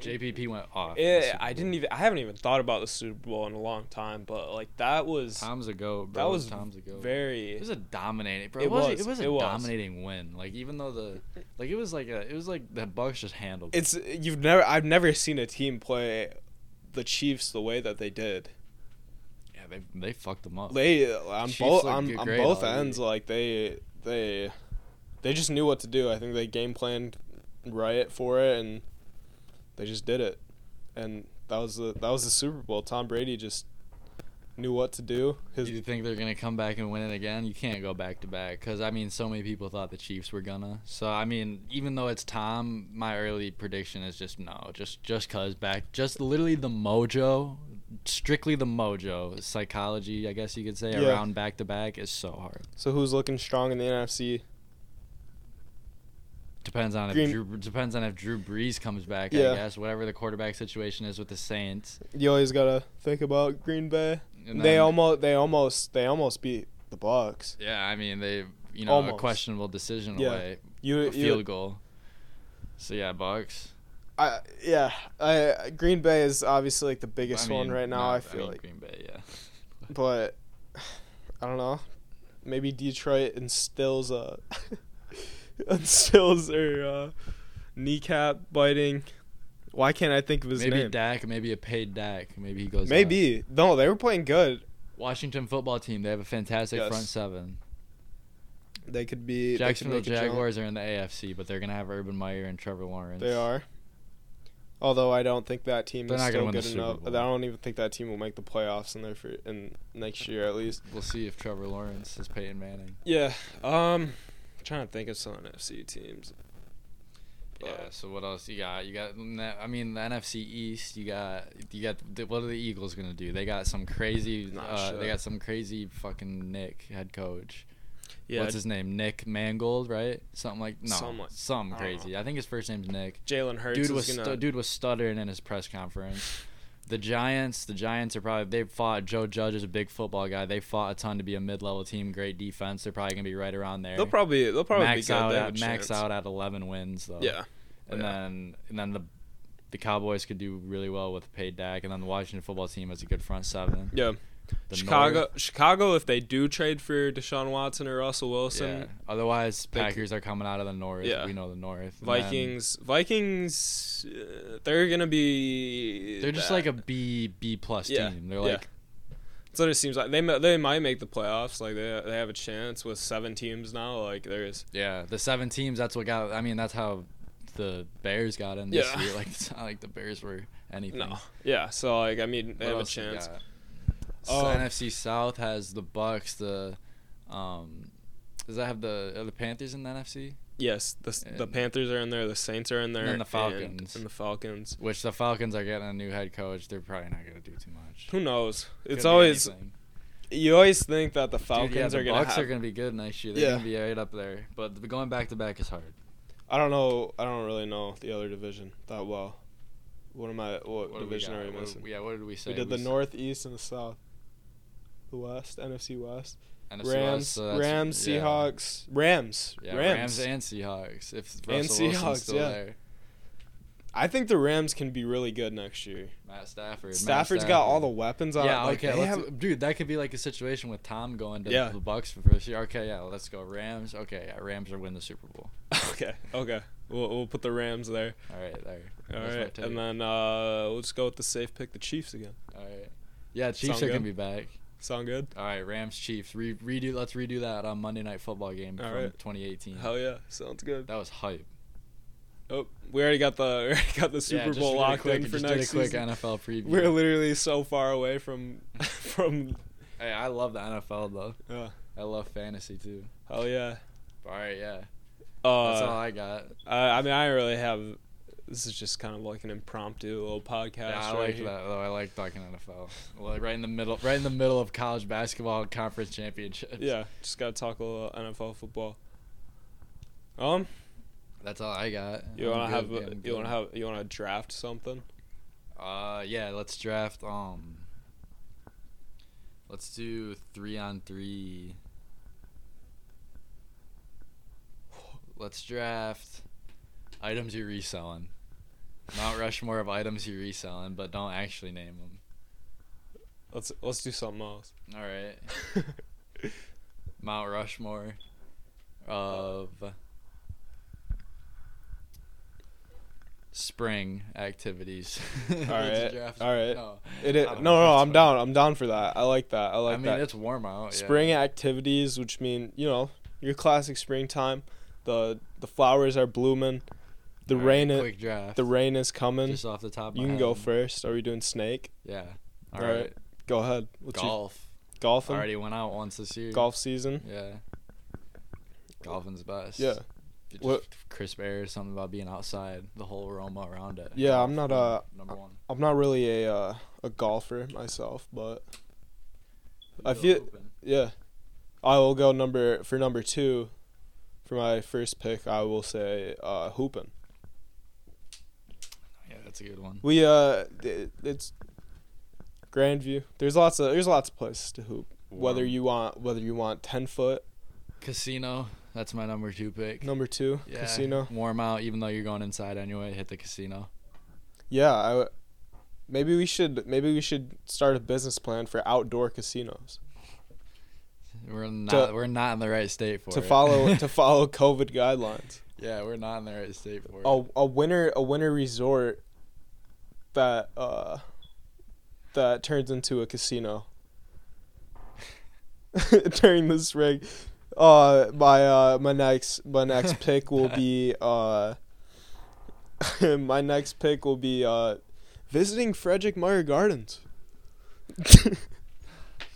JPP went off. Yeah, I didn't even. I haven't even thought about the Super Bowl in a long time, but like that was times ago. bro. that was times ago. very. It was a dominating, bro. It It was. was, It was a it was. dominating win. Like even though the, like it was like a, it was like the Bucks just handled. it. It's you've never. I've never seen a team play the Chiefs the way that they did. Yeah, they they fucked them up. They on Chiefs both on, on both ends, like they they they just knew what to do. I think they game planned right for it, and they just did it. And that was the that was the Super Bowl. Tom Brady just knew what to do. His Do you think they're gonna come back and win it again? You can't go back to back because I mean, so many people thought the Chiefs were gonna. So I mean, even though it's Tom, my early prediction is just no, just just cause back, just literally the mojo, strictly the mojo, psychology, I guess you could say, Yeah. around back to back is so hard. so who's looking strong in the NFC? Depends on Green- if Drew depends on if Drew Brees comes back. Yeah. I guess whatever the quarterback situation is with the Saints. You always gotta think about Green Bay. And they then- almost they almost they almost beat the Bucks. Yeah, I mean they, you know, a questionable decision Yeah. away, You, a you field goal. So yeah, Bucks. I yeah. I Green Bay is obviously like the biggest I one right now. not- I feel mean, like, Green Bay. Yeah. but [sighs] I don't know. Maybe Detroit instills a [laughs] [laughs] instills their uh, kneecap biting. Why can't I think of his maybe name? Maybe Dak. Maybe a paid Dak. Maybe he goes. Maybe no, they were playing good. Washington football team. They have a fantastic Yes. front seven. They could be they could Jacksonville jump. Jaguars are in the AFC, but they're gonna have Urban Meyer and Trevor Lawrence. They are. Although I don't think that team They're is still good enough. I don't even think that team will make the playoffs in there for in next year at least. We'll see if Trevor Lawrence is Peyton Manning. Yeah. Um, trying to think of some NFC teams. Yeah. So what else you got? You got. I mean, the NFC East. You got. You got. What are the Eagles gonna do? They got some crazy. Not Uh, sure. they got some crazy fucking Nick head coach. Yeah, What's his name? Nick Mangold, right? Something like no. Something like- something I crazy. I think his first name's Nick. Jalen Hurts dude is was gonna. stu- dude was stuttering in his press conference. [laughs] The Giants, the Giants are probably they fought. Joe Judge is a big football guy. They fought a ton to be a mid-level team, great defense. They're probably gonna be right around there. They'll probably they'll probably max be out at max out at 11 wins though. Yeah, and yeah. then and then the the Cowboys could do really well with paid Dak, and then the Washington football team has a good front seven. yeah. Chicago, North- Chicago. If they do trade for Deshaun Watson or Russell Wilson, yeah. Otherwise, Packers are coming out of the North. Yeah. We know the North. And then Vikings, Vikings, uh, they're gonna be. They're just that. like a B B plus Yeah, team. They're yeah. like That's what it seems like. They they might make the playoffs. Like they they have a chance with seven teams now. Like there's Yeah, the seven teams. That's what got. I mean, that's how the Bears got in this Yeah. year. [laughs] Like it's not like the Bears were anything. no. Yeah. So like I mean they What have a chance. Um, NFC South has the Bucks. The um, does that have the are the Panthers in the NFC? Yes, the s- the Panthers are in there. The Saints are in there. And the Falcons. and, the Falcons. Which the Falcons are getting a new head coach. They're probably not gonna do too much. Who knows? It's Could be always anything. you always think that the Dude, Falcons yeah, the are gonna Bucks have. are gonna be good next year. They're Yeah. gonna be right up there. But going back to back is hard. I don't know. I don't really know the other division that well. What am I? What, What we division are we What- missing? yeah, what did we say? we did the s- North, East, and the South. The West, NFC West. NFC Rams, West, so Rams, yeah. Seahawks, Rams, Yeah, Rams. Rams. and Seahawks. If And Russell Wilson's Seahawks, still yeah. there, I think the Rams can be really good next year. Matt Stafford. Matt Stafford's got all the weapons on. Yeah, like, okay, have- dude. That could be like a situation with Tom going to Yeah. the Bucks for first year. Okay, yeah, let's go Rams. Okay, yeah, Rams are win the Super Bowl. [laughs] okay, okay. We'll we'll put the Rams there. All right, there. All That's right, and then uh, we'll just go with the safe pick, the Chiefs again. all right. Yeah, Chiefs Sound are gonna be back. Sound good? All right, Rams Chiefs. Re- redo. Let's redo that on Monday Night Football game All from right. 2018. Hell yeah, sounds good. That was hype. Oh, we already got the [laughs] already got the Super just Bowl locked quick, in for next quick season. NFL [laughs] preview. We're literally so far away from [laughs] from. Hey, I love the NFL though. Yeah, I love fantasy too. hell yeah. All right, yeah. Uh, That's all I got. I, I mean, I really have. This is just kind of like an impromptu little podcast. Yeah, I right like here. that though. I like talking NFL. Like right in the middle, right in the middle of college basketball conference championships. Yeah, just gotta talk a little NFL football. Um, that's all I got. you wanna have you wanna have you wanna draft something? Uh, yeah. Let's draft. Um, let's do three on three. Let's draft items you're reselling. Mount Rushmore of items you're reselling, but don't actually name them. Let's let's do something else. All right. [laughs] Mount Rushmore of spring activities. [laughs] All right. All right. No, It is, I no, no, no. I'm down. I'm down for that. I like that. I like I mean, that. it's warm out. yeah. spring activities, which mean you know your classic springtime. The the flowers are blooming. The All right, rain i- quick draft. the rain is coming. Just off the top. Of You can go first. Are we doing snake? Yeah. All All right. right. Go ahead. What's Golf. golfing. Already went out once this year. Golf season. Yeah. Golfing's best. Yeah. Just What- crisp air, something about being outside, the whole aroma around it. Yeah, I'm not, uh, number one. I'm not really a uh, a golfer myself, but I feel- hooping. yeah, I will go number for number two. For my first pick, I will say uh, hooping. That's a good one. We uh, it, it's Grandview. There's lots of there's lots of places to hoop. Whether you want whether you want ten foot casino, that's my number two pick. number two Yeah, casino. Warm out, even though you're going inside anyway. Hit the casino. Yeah, I w- maybe we should maybe we should start a business plan for outdoor casinos We're not. we're not in the right state for to it. follow to [laughs] follow COVID guidelines. yeah, we're not in the right state for it. A a winter a winter resort that uh that turns into a casino [laughs] during this rig. Uh, my uh my next my next [laughs] pick will be uh [laughs] my next pick will be uh visiting Frederik Meijer Gardens.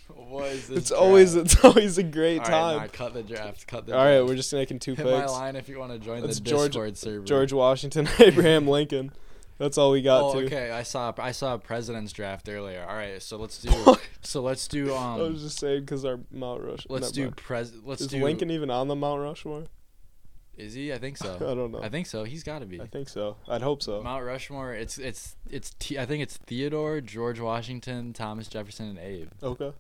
What is this? It's always it's always a great All right, time. nah, cut the draft. Cut the. All right, draft. we're just making two Hit my picks. line if you want to join That's the George- Discord server. George Washington, Abraham Lincoln. That's all we got Oh, to. okay. I saw I saw a president's draft earlier. All right, so let's do so let's do [laughs] I um was just saying because our Mount Rush. let's do pres let's Is do Lincoln even on the Mount Rushmore? Is he? I think so. [laughs] I don't know. I think so. He's got to be. I think so. I'd hope so. Mount Rushmore. It's it's it's T- I think it's Theodore, George Washington, Thomas Jefferson, and Abe. Okay.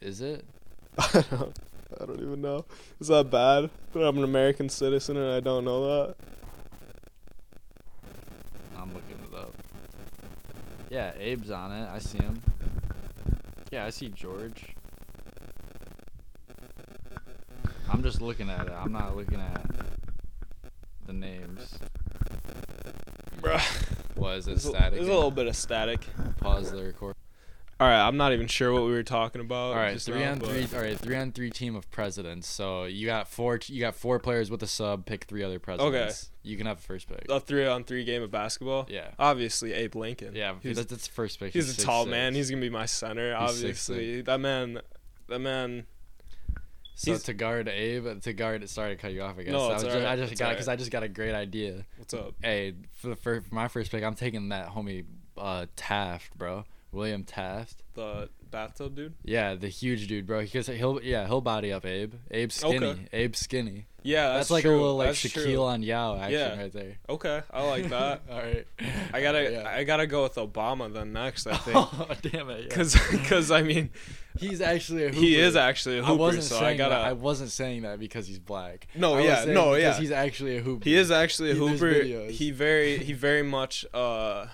Is it? [laughs] I don't, I don't even know. Is that bad? That I'm an American citizen and I don't know that? I'm looking it up. Yeah, Abe's on it. I see him. Yeah, I see George. I'm just looking at it. I'm not looking at the names. Bruh. Was it There's a, static? there's a little bit of static. Pause the record. All right, I'm not even sure what we were talking about. All right, three now, on but- three. All right, three on three team of presidents. So you got four. You got four players with a sub. Pick three other presidents. Okay. You can have the first pick. A three on three game of basketball. Yeah. Obviously, Abe Lincoln. Yeah, he's, that's, that's the first pick. he's a six, tall six. man. He's gonna be my center. He's six, obviously, that man. That man. So he's- to guard Abe, to guard. Sorry to cut you off. I guess. No, I just, I just it's got because alright. I just got a great idea. What's up? Hey, for the for, for my first pick, I'm taking that homie uh, Taft, bro. William Taft. The bathtub dude. Yeah, the huge dude, bro. Because he'll yeah he'll body up Abe. Abe skinny. Okay. Abe's skinny. Yeah, That's, that's, like true. a little like That's Shaquille true. on Yao action Yeah. right there. Okay, I like that. [laughs] All right. I gotta, Yeah. I gotta go with Obama then next. I [laughs] think, Oh damn it! Yeah. because, because I mean, he's actually a hooper. he is actually a hooper, wasn't so saying I gotta. that. I wasn't saying that because he's black. no, I yeah, no, because yeah. He's actually a hooper. He is actually a hooper. He very, he very much. uh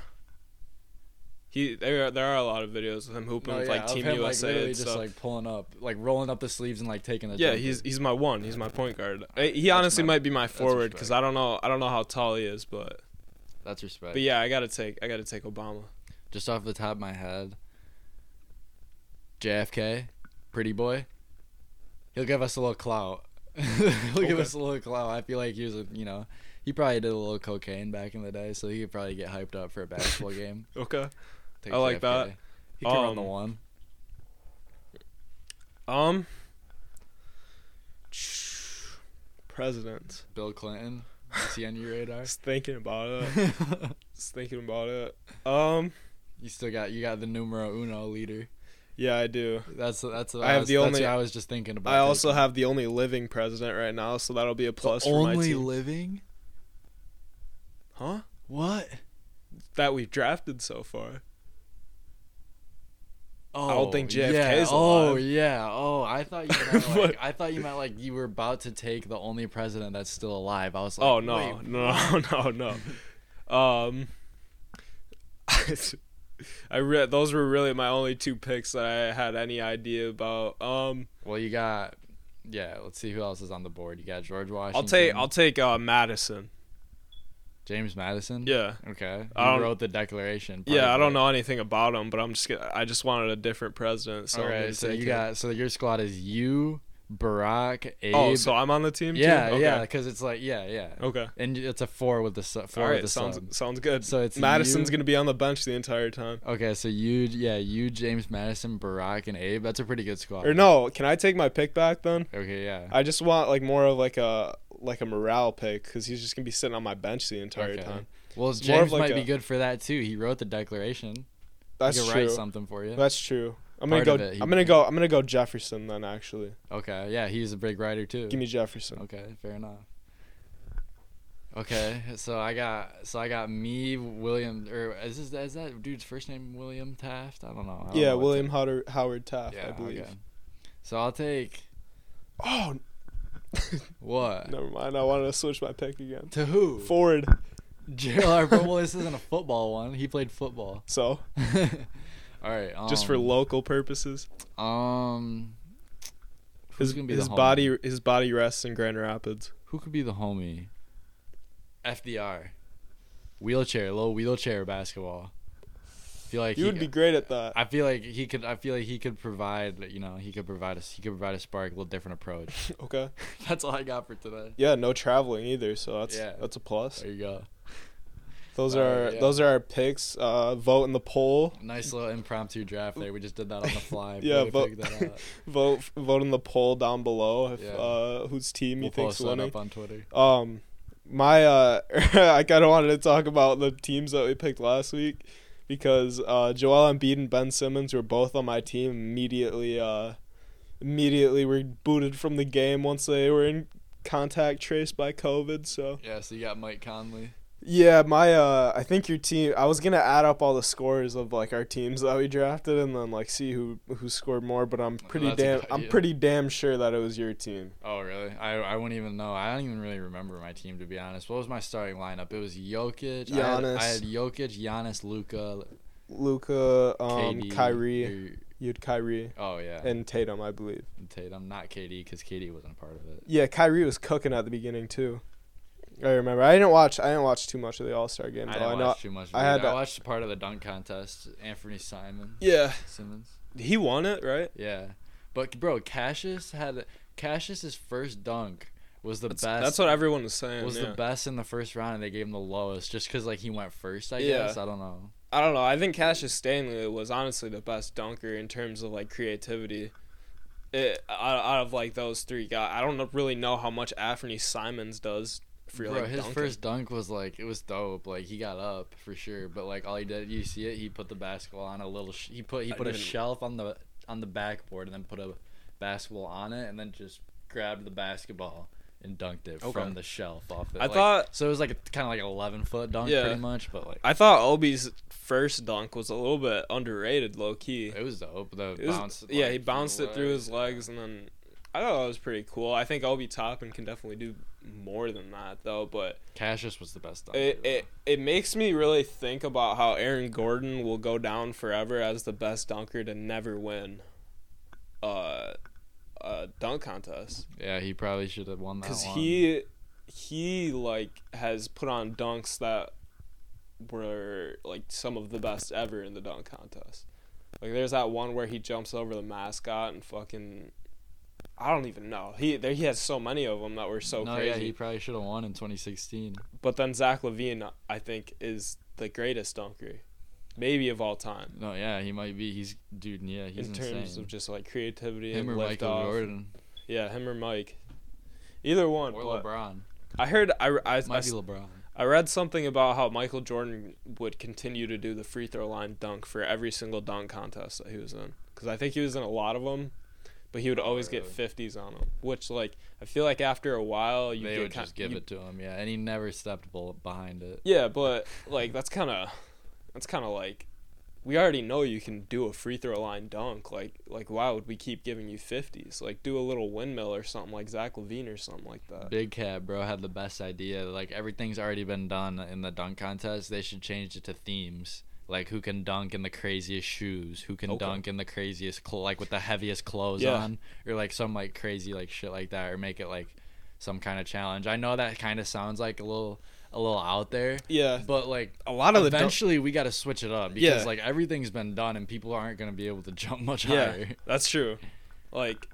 He there, are, there are a lot of videos of him hooping No, with yeah, like Team him, USA and just like pulling up, like rolling up the sleeves and like taking the. yeah, he's he's my one. He's my point guard. He honestly my- might be my forward because. I don't know. I don't know how tall he is, but that's respect. but yeah, I gotta take. I gotta take Obama. Just off the top of my head, JFK, pretty boy. He'll give us a little clout. [laughs] He'll give us a little clout. I feel like he was, a, you know, he probably did a little cocaine back in the day, so he could probably get hyped up for a basketball [laughs] game. Okay. Take I like JFK. that. He can run the Um, one. Um. President. Bill Clinton. Is he on your radar? [laughs] Just thinking about it. [laughs] Just thinking about it. Um. you still got you got the numero uno leader. Yeah, I do. That's that's. What I have was, the only- I was just thinking about. I also have the only living president right now, so that'll be a plus the for my only team. living. huh? What? That we've drafted so far. Oh, don't think JFK yeah. is Oh yeah. Oh, I thought you meant [laughs] like? I thought you meant like you were about to take the only president that's still alive. I was like, oh no, wait, [laughs] no, no, no. Um. [laughs] I read those were really my only two picks that I had any idea about. Um, Well, you got. Yeah, let's see who else is on the board. You got George Washington. I'll take I'll take uh Madison. James Madison. Yeah, Okay. I He don't- wrote the Declaration. yeah. I don't know anything about him, but I'm just gonna, I just wanted a different president. So All right. So you him. got. So your squad is you, Barack, oh, Abe. Oh, so I'm on the team. too? yeah, Okay. yeah. Because it's like yeah, yeah. Okay. And it's a four with the su- four All with the Sounds sub. sounds good. So it's Madison's you- gonna be on the bench the entire time. Okay, so you, yeah, you, James Madison, Barack, and Abe. That's a pretty good squad. Or no? Can I take my pick back then? Okay, yeah. I just want like more of like a like a morale pick because he's just gonna be sitting on my bench the entire Okay. time. well, it's James like might be good for that too. He wrote the Declaration. That's he could true. write something for you. That's true. I'm gonna go. it, I'm gonna go. I'm gonna go Jefferson then. Actually, Okay, yeah, he's a big writer too. give me Jefferson. Okay, fair enough. Okay, so I got so I got me William or is this is that dude's first name William Taft? I don't know. I don't Yeah, know William Howard Howard Taft, Yeah, I believe. okay. So I'll take Oh, what never mind. I wanted to switch my pick again. to who? Ford. JLR. Bro, well, this isn't a football one. He played football. [laughs] So [laughs] All right. Um, just for local purposes, um, who's his gonna be his body his body rests in Grand Rapids. Who could be the homie? FDR, wheelchair, low wheelchair basketball. Feel like You he, would be great at that. I feel like he could. I feel like he could provide. You know, he could provide us. He could provide a spark, a little different approach. [laughs] Okay. [laughs] That's all I got for today. Yeah, no traveling either, so that's Yeah. that's a plus. There you go. those All are yeah. those are our picks. Uh, vote in the poll. Nice little impromptu draft there. We just did that on the fly. [laughs] Yeah, vote- figured that. Vote vote in the poll down below if Yeah. uh, whose team you think We'll think's post that winning. up on Twitter. Um, my uh, I kind of wanted to talk about the teams that we picked last week because uh, Joel Embiid and Ben Simmons were both on my team. Immediately, uh, immediately were booted from the game once they were in contact traced by COVID. So Yeah, so you got Mike Conley. Yeah, my uh, I think your team. I was gonna add up all the scores of like our teams that we drafted and then like see who who scored more. But I'm pretty that's a damn I'm pretty damn sure that it was your team. Oh, really? I I wouldn't even know. I don't even really remember my team to be honest. What was my starting lineup? It was Jokic. I had, Giannis. I had Jokic, Giannis, Luka, Luka, um, KD, Kyrie, you had Kyrie. oh yeah, and Tatum, I believe. and Tatum. Not KD because KD wasn't a part of it. Yeah, Kyrie was cooking at the beginning too. I remember. I didn't watch. I didn't watch too much of the All Star game. I though. didn't I know. watch too much. I I, had I to- watched part of the dunk contest. Anthony Simon. Yeah, Simmons. he won it, right? Yeah, but bro, Cassius had Cassius's first dunk was the That's, best. that's what everyone was saying. was yeah. the best in the first round, and they gave him the lowest just because like he went first. I Yeah. guess I don't know. I don't know. I think Cassius Stanley was honestly the best dunker in terms of like creativity. It, out, out of like those three guys, I don't really know how much Anthony Simons does for Bro, like his dunking. first dunk was like it was dope. Like he got up for sure, but like all he did, you see it. He put the basketball on a little. Sh- he put he put a shelf on the on the backboard and then put a basketball on it and then just grabbed the basketball and dunked it Okay. from the shelf off. The, I like- thought- so. It was like kind of like an eleven foot dunk, Yeah. pretty much. But like I thought Obi's first dunk was a little bit underrated, low key. it was dope. The It was- bounce. yeah, like, he bounced the it through his legs. legs, and then I thought that was pretty cool. I think Obi Toppin can definitely do more than that, though. But Cassius was the best it, it it makes me really think about how Aaron Gordon will go down forever as the best dunker to never win uh, a dunk contest yeah, he probably should have won that because one. he he like has put on dunks that were like some of the best ever in the dunk contest. Like there's that one where he jumps over the mascot and fucking I don't even know. He there he has so many of them that were so no, crazy. yeah, he probably should have won in 2016. But then Zach LaVine I think is the greatest dunker, maybe of all time No, yeah, he might be. He's dude. Yeah, he's in insane. terms of just like creativity him and or Michael off. Jordan Yeah, him or Mike. Either one. or LeBron. I heard I I, I, Might be LeBron. I read something about how Michael Jordan would continue to do the free throw line dunk for every single dunk contest that he was in. Because I think he was in a lot of them, but he would always get fifties on them. Which like I feel like after a while you They would just give you- it to him, yeah, and he never stepped behind it. Yeah, but like that's kind of that's kind of like we already know you can do a free throw line dunk. Like like why would we keep giving you fifties? Like do a little windmill or something like Zach LaVine or something like that. Big Cat, bro, had the best idea. Like everything's already been done in the dunk contest. They should change it to themes. Like who can dunk in the craziest shoes? Who can Okay. dunk in the craziest cl- like with the heaviest clothes Yeah. on, or like some like crazy like shit like that, or make it like some kind of challenge. I know that kind of sounds like a little a little out there, Yeah, but like a lot of eventually we got to switch it up because Yeah. like everything's been done and people aren't gonna be able to [laughs] jump much yeah, higher. that's true. Like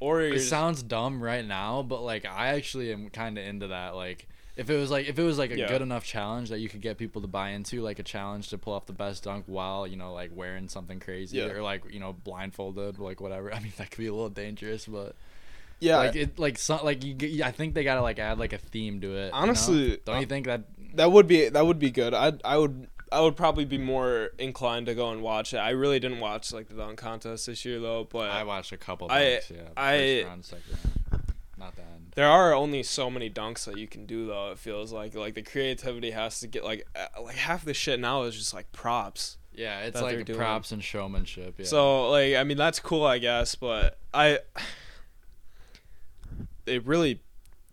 or It sounds dumb right now, but like I actually am kind of into that. Like if it was like if it was like a Yeah. good enough challenge that you could get people to buy into, like a challenge to pull off the best dunk while you know like wearing something crazy Yeah. or like you know blindfolded, like whatever. [laughs] I mean that could be a little dangerous, but yeah, like it like some like you get, I think they gotta like add like a theme to it. you know? Honestly, don't you think that? that would be that would be good. I I would I would probably be more inclined to go and watch it. I really didn't watch like the dunk contest this year though, but I watched a couple. I- Dunks, yeah, I- first round, second round, not the end. there are only so many dunks that you can do though. It feels like like the creativity has to get like uh, like half the shit now is just like props. Yeah, it's like props and showmanship. Yeah. So like I mean that's cool I guess, but I [sighs] it really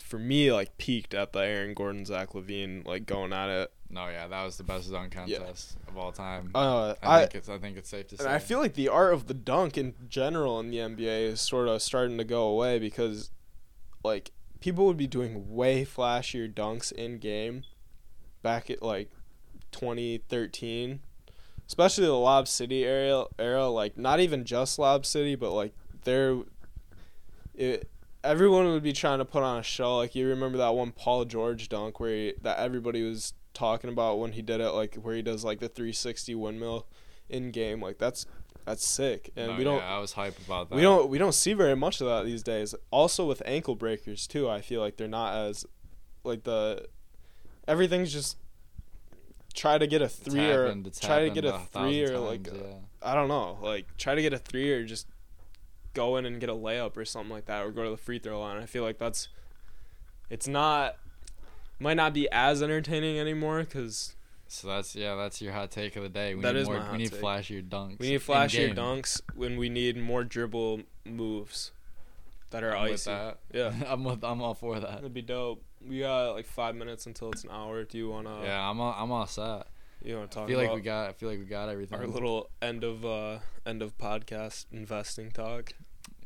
for me like peaked at the Aaron Gordon Zach LaVine like going at it. no, yeah, that was the best dunk Yeah. contest of all time. Uh, I, I think it's I think it's safe to say. And I feel like the art of the dunk in general in the NBA is sort of starting to go away because, like, people would be doing way flashier dunks in game back at like 2013, especially the Lob City area. Era like not even just Lob City, but like there, it. Everyone would be trying to put on a show. Like you remember that one Paul George dunk where he, that everybody was talking about when he did it, like where he does like the 360 windmill in game. Like that's that's sick, and No, we don't Yeah, I was hyped about that. we don't we don't see very much of that these days. Also with ankle breakers too, I feel like they're not as like the everything's just try to get a It's three or happened, it's try to get a happened three or thousand like yeah. I don't know, like try to get a three or just go in and get a layup or something like that, or go to the free throw line. I feel like that's it's not might not be as entertaining anymore because So that's yeah, that's your hot take of the day. We That need is more. my hot we need take. flashier dunks. we need flashier in-game. dunks when we need more dribble moves that are I'm with icy. that. Yeah. [laughs] I'm with. I'm all for that. That'd be dope. We got like five minutes until it's an hour. Do you wanna? yeah, I'm all. I'm all set. You wanna talk I feel like we got. I feel like we got everything. our little end of uh end of podcast investing talk?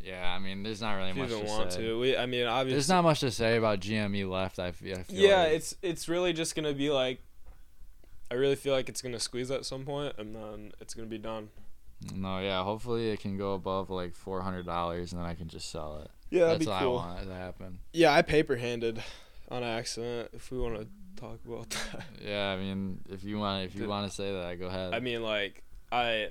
Yeah, I mean, there's not really If you much even to want say. to, we. I mean, obviously. There's not much to say about GME left. I feel. I feel Yeah, like. it's it's really just gonna be like. I really feel like it's gonna squeeze at some point, and then it's gonna be done. No, yeah. Hopefully, it can go above like four hundred dollars, and then I can just sell it. Yeah, That's what I want to happen. Yeah, I paper handed on accident. If we want to talk about [laughs] that. Yeah, I mean, if you want, if you want to say that, go ahead. I mean, like I,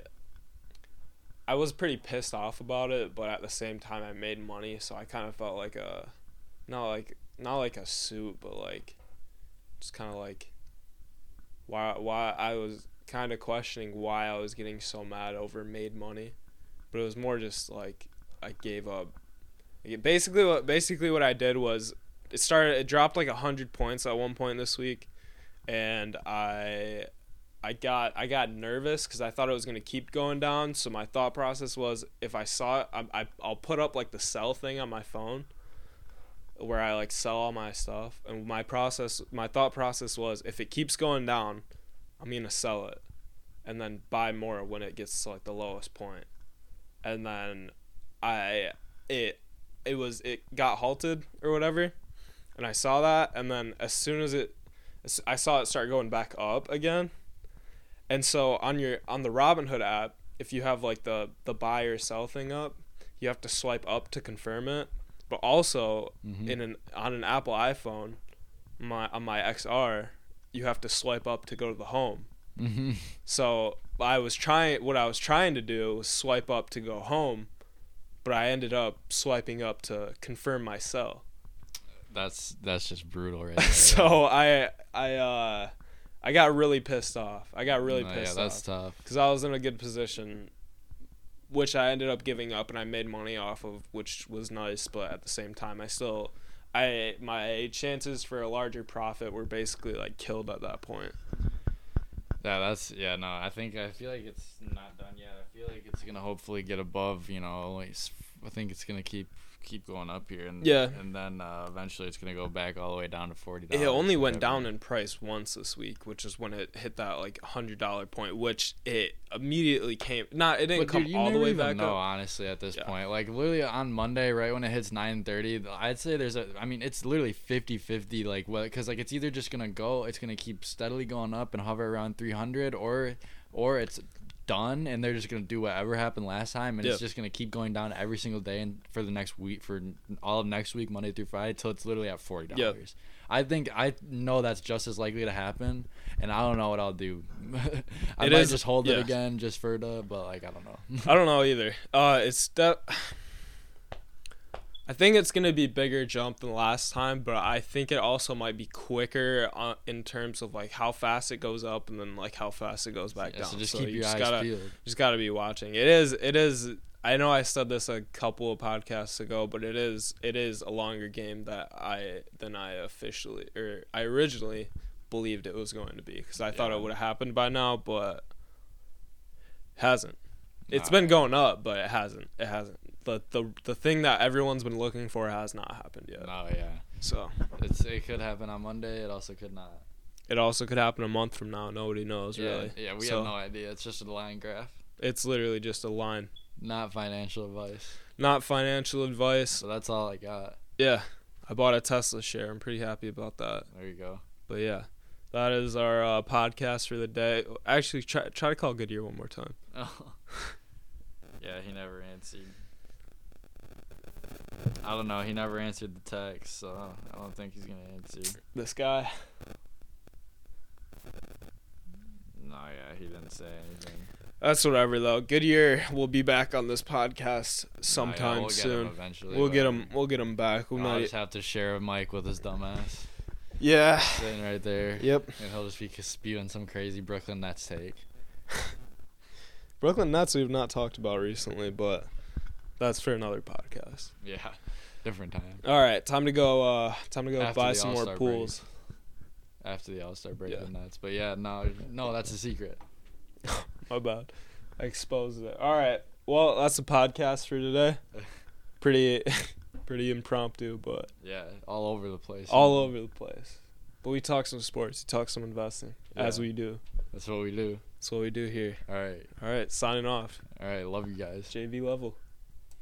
I was pretty pissed off about it, but at the same time, I made money, so I kind of felt like a, not like not like a suit, but like, just kind of like, why why I was kind of questioning why I was getting so mad over made money, but it was more just like I gave up. Basically, what basically what I did was it started. It dropped like a hundred points at one point this week, and I I got I got nervous because I thought it was gonna keep going down. So my thought process was if I saw it, I, I I'll put up like the sell thing on my phone, where I like sell all my stuff. And my process, my thought process was if it keeps going down, I'm gonna sell it, and then buy more when it gets to like the lowest point. And then I it it was it got halted or whatever, and I saw that, and then as soon as it I saw it start going back up again. And so on your on the Robinhood app, if you have like the the buy or sell thing up, you have to swipe up to confirm it. But also Mhm. in an on an Apple iPhone, my on my XR, you have to swipe up to go to the home. Mhm. So I was trying what I was trying to do was swipe up to go home, but I ended up swiping up to confirm my sell. That's that's just brutal, right? [laughs] there. so I I uh I got really pissed off. I got really No, pissed Yeah, that's tough. because I was in a good position, which I ended up giving up, and I made money off of, which was nice. But at the same time, I still, I my chances for a larger profit were basically like killed at that point. Yeah, that's yeah. No, I think I feel like it's not done yet. I feel like it's gonna hopefully get above. You know, like I think it's gonna keep keep going up here, and Yeah. and then uh, eventually it's gonna go back all the way down to forty. It only went down in price once this week, which is when it hit that like hundred dollar point, which it immediately came. Not it didn't But come dude, you all the way even back know, up. honestly, at this Yeah. point. Like literally on Monday, right when it hits nine thirty, I'd say there's a. I mean, it's literally 50-50, Like what? Because like it's either just gonna go, it's gonna keep steadily going up and hover around three hundred, or or it's done and they're just gonna do whatever happened last time and Yeah. it's just gonna keep going down every single day and for the next week for all of next week monday through friday till it's literally at $40 Yeah. i think i know that's just as likely to happen and i don't know what i'll do [laughs] i It might is- just hold yeah. it again just for the but like i don't know I don't know either. Uh, it's that. [sighs] [sighs] [sighs] I think it's gonna be bigger jump than last time, but I think it also might be quicker uh, in terms of like how fast it goes up and then like how fast it goes back Yeah, down. so just So keep you your just eyes gotta peeled just gotta be watching. It is it is. I know I said this a couple of podcasts ago, but it is it is a longer game that I than I officially or I originally believed it was going to be because I thought it would have happened by now, but hasn't. It's Nah. been going up, but it hasn't. It hasn't. The the the thing that everyone's been looking for has not happened yet. Oh yeah So it's it could happen on monday it also could not it also could happen a month from now. Nobody knows yeah, really. yeah we So, have no idea it's just a line graph It's literally just a line, not financial advice not financial advice. so that's all i got Yeah, I bought a Tesla share. I'm pretty happy about that. there you go But yeah, that is our uh, podcast for the day. Actually, try try to call Goodyear one more time. Oh. [laughs] yeah, he never answered. I don't know. He never answered the text, so I don't think he's gonna answer. This guy. No, yeah, he didn't say anything. That's whatever though. Goodyear will be back on this podcast Nah, yeah, sometime we'll get soon. eventually. we'll get him. We'll get him back. We I'll might. just have to share a mic with his dumbass Yeah. sitting right there. Yep. And he'll just be spewing some crazy Brooklyn Nets take. [laughs] Brooklyn Nets we've not talked about recently, but that's for another podcast. Yeah, different time. All right, time to go. Uh, time to go After buy the some more All-Star break. pools. After the All Star break Yeah. with Nets, but yeah, no, no, that's a secret. [laughs] My bad. I exposed it. All right. Well, that's the podcast for today. [laughs] Pretty, [laughs] pretty impromptu, but Yeah, all over the place. all over the place. But we talk some sports. We talk some investing, as Yeah. we do. That's what we do. That's what we do here. All right, All right, signing off. all right. Love you guys. JV level.